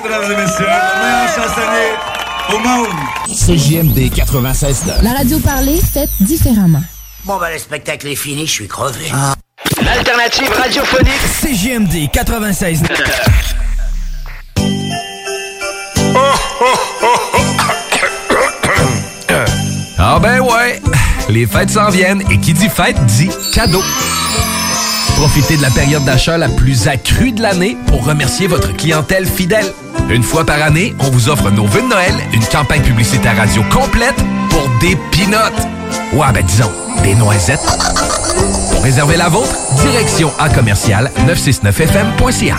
Mesdames et messieurs, chansonnier au monde. CJMD 96 La radio parlée, faite différemment. Bon, ben, le spectacle est fini, je suis crevé. L'alternative radiophonique CJMD 96 Ah ben ouais, les fêtes s'en viennent et qui dit fête dit cadeau. Profitez de la période d'achat la plus accrue de l'année pour remercier votre clientèle fidèle. Une fois par année, on vous offre nos vœux de Noël, une campagne publicitaire radio complète pour des pinottes. Ouais, ben disons, des noisettes. Pour réserver la vôtre, direction à commercial 969fm.ca.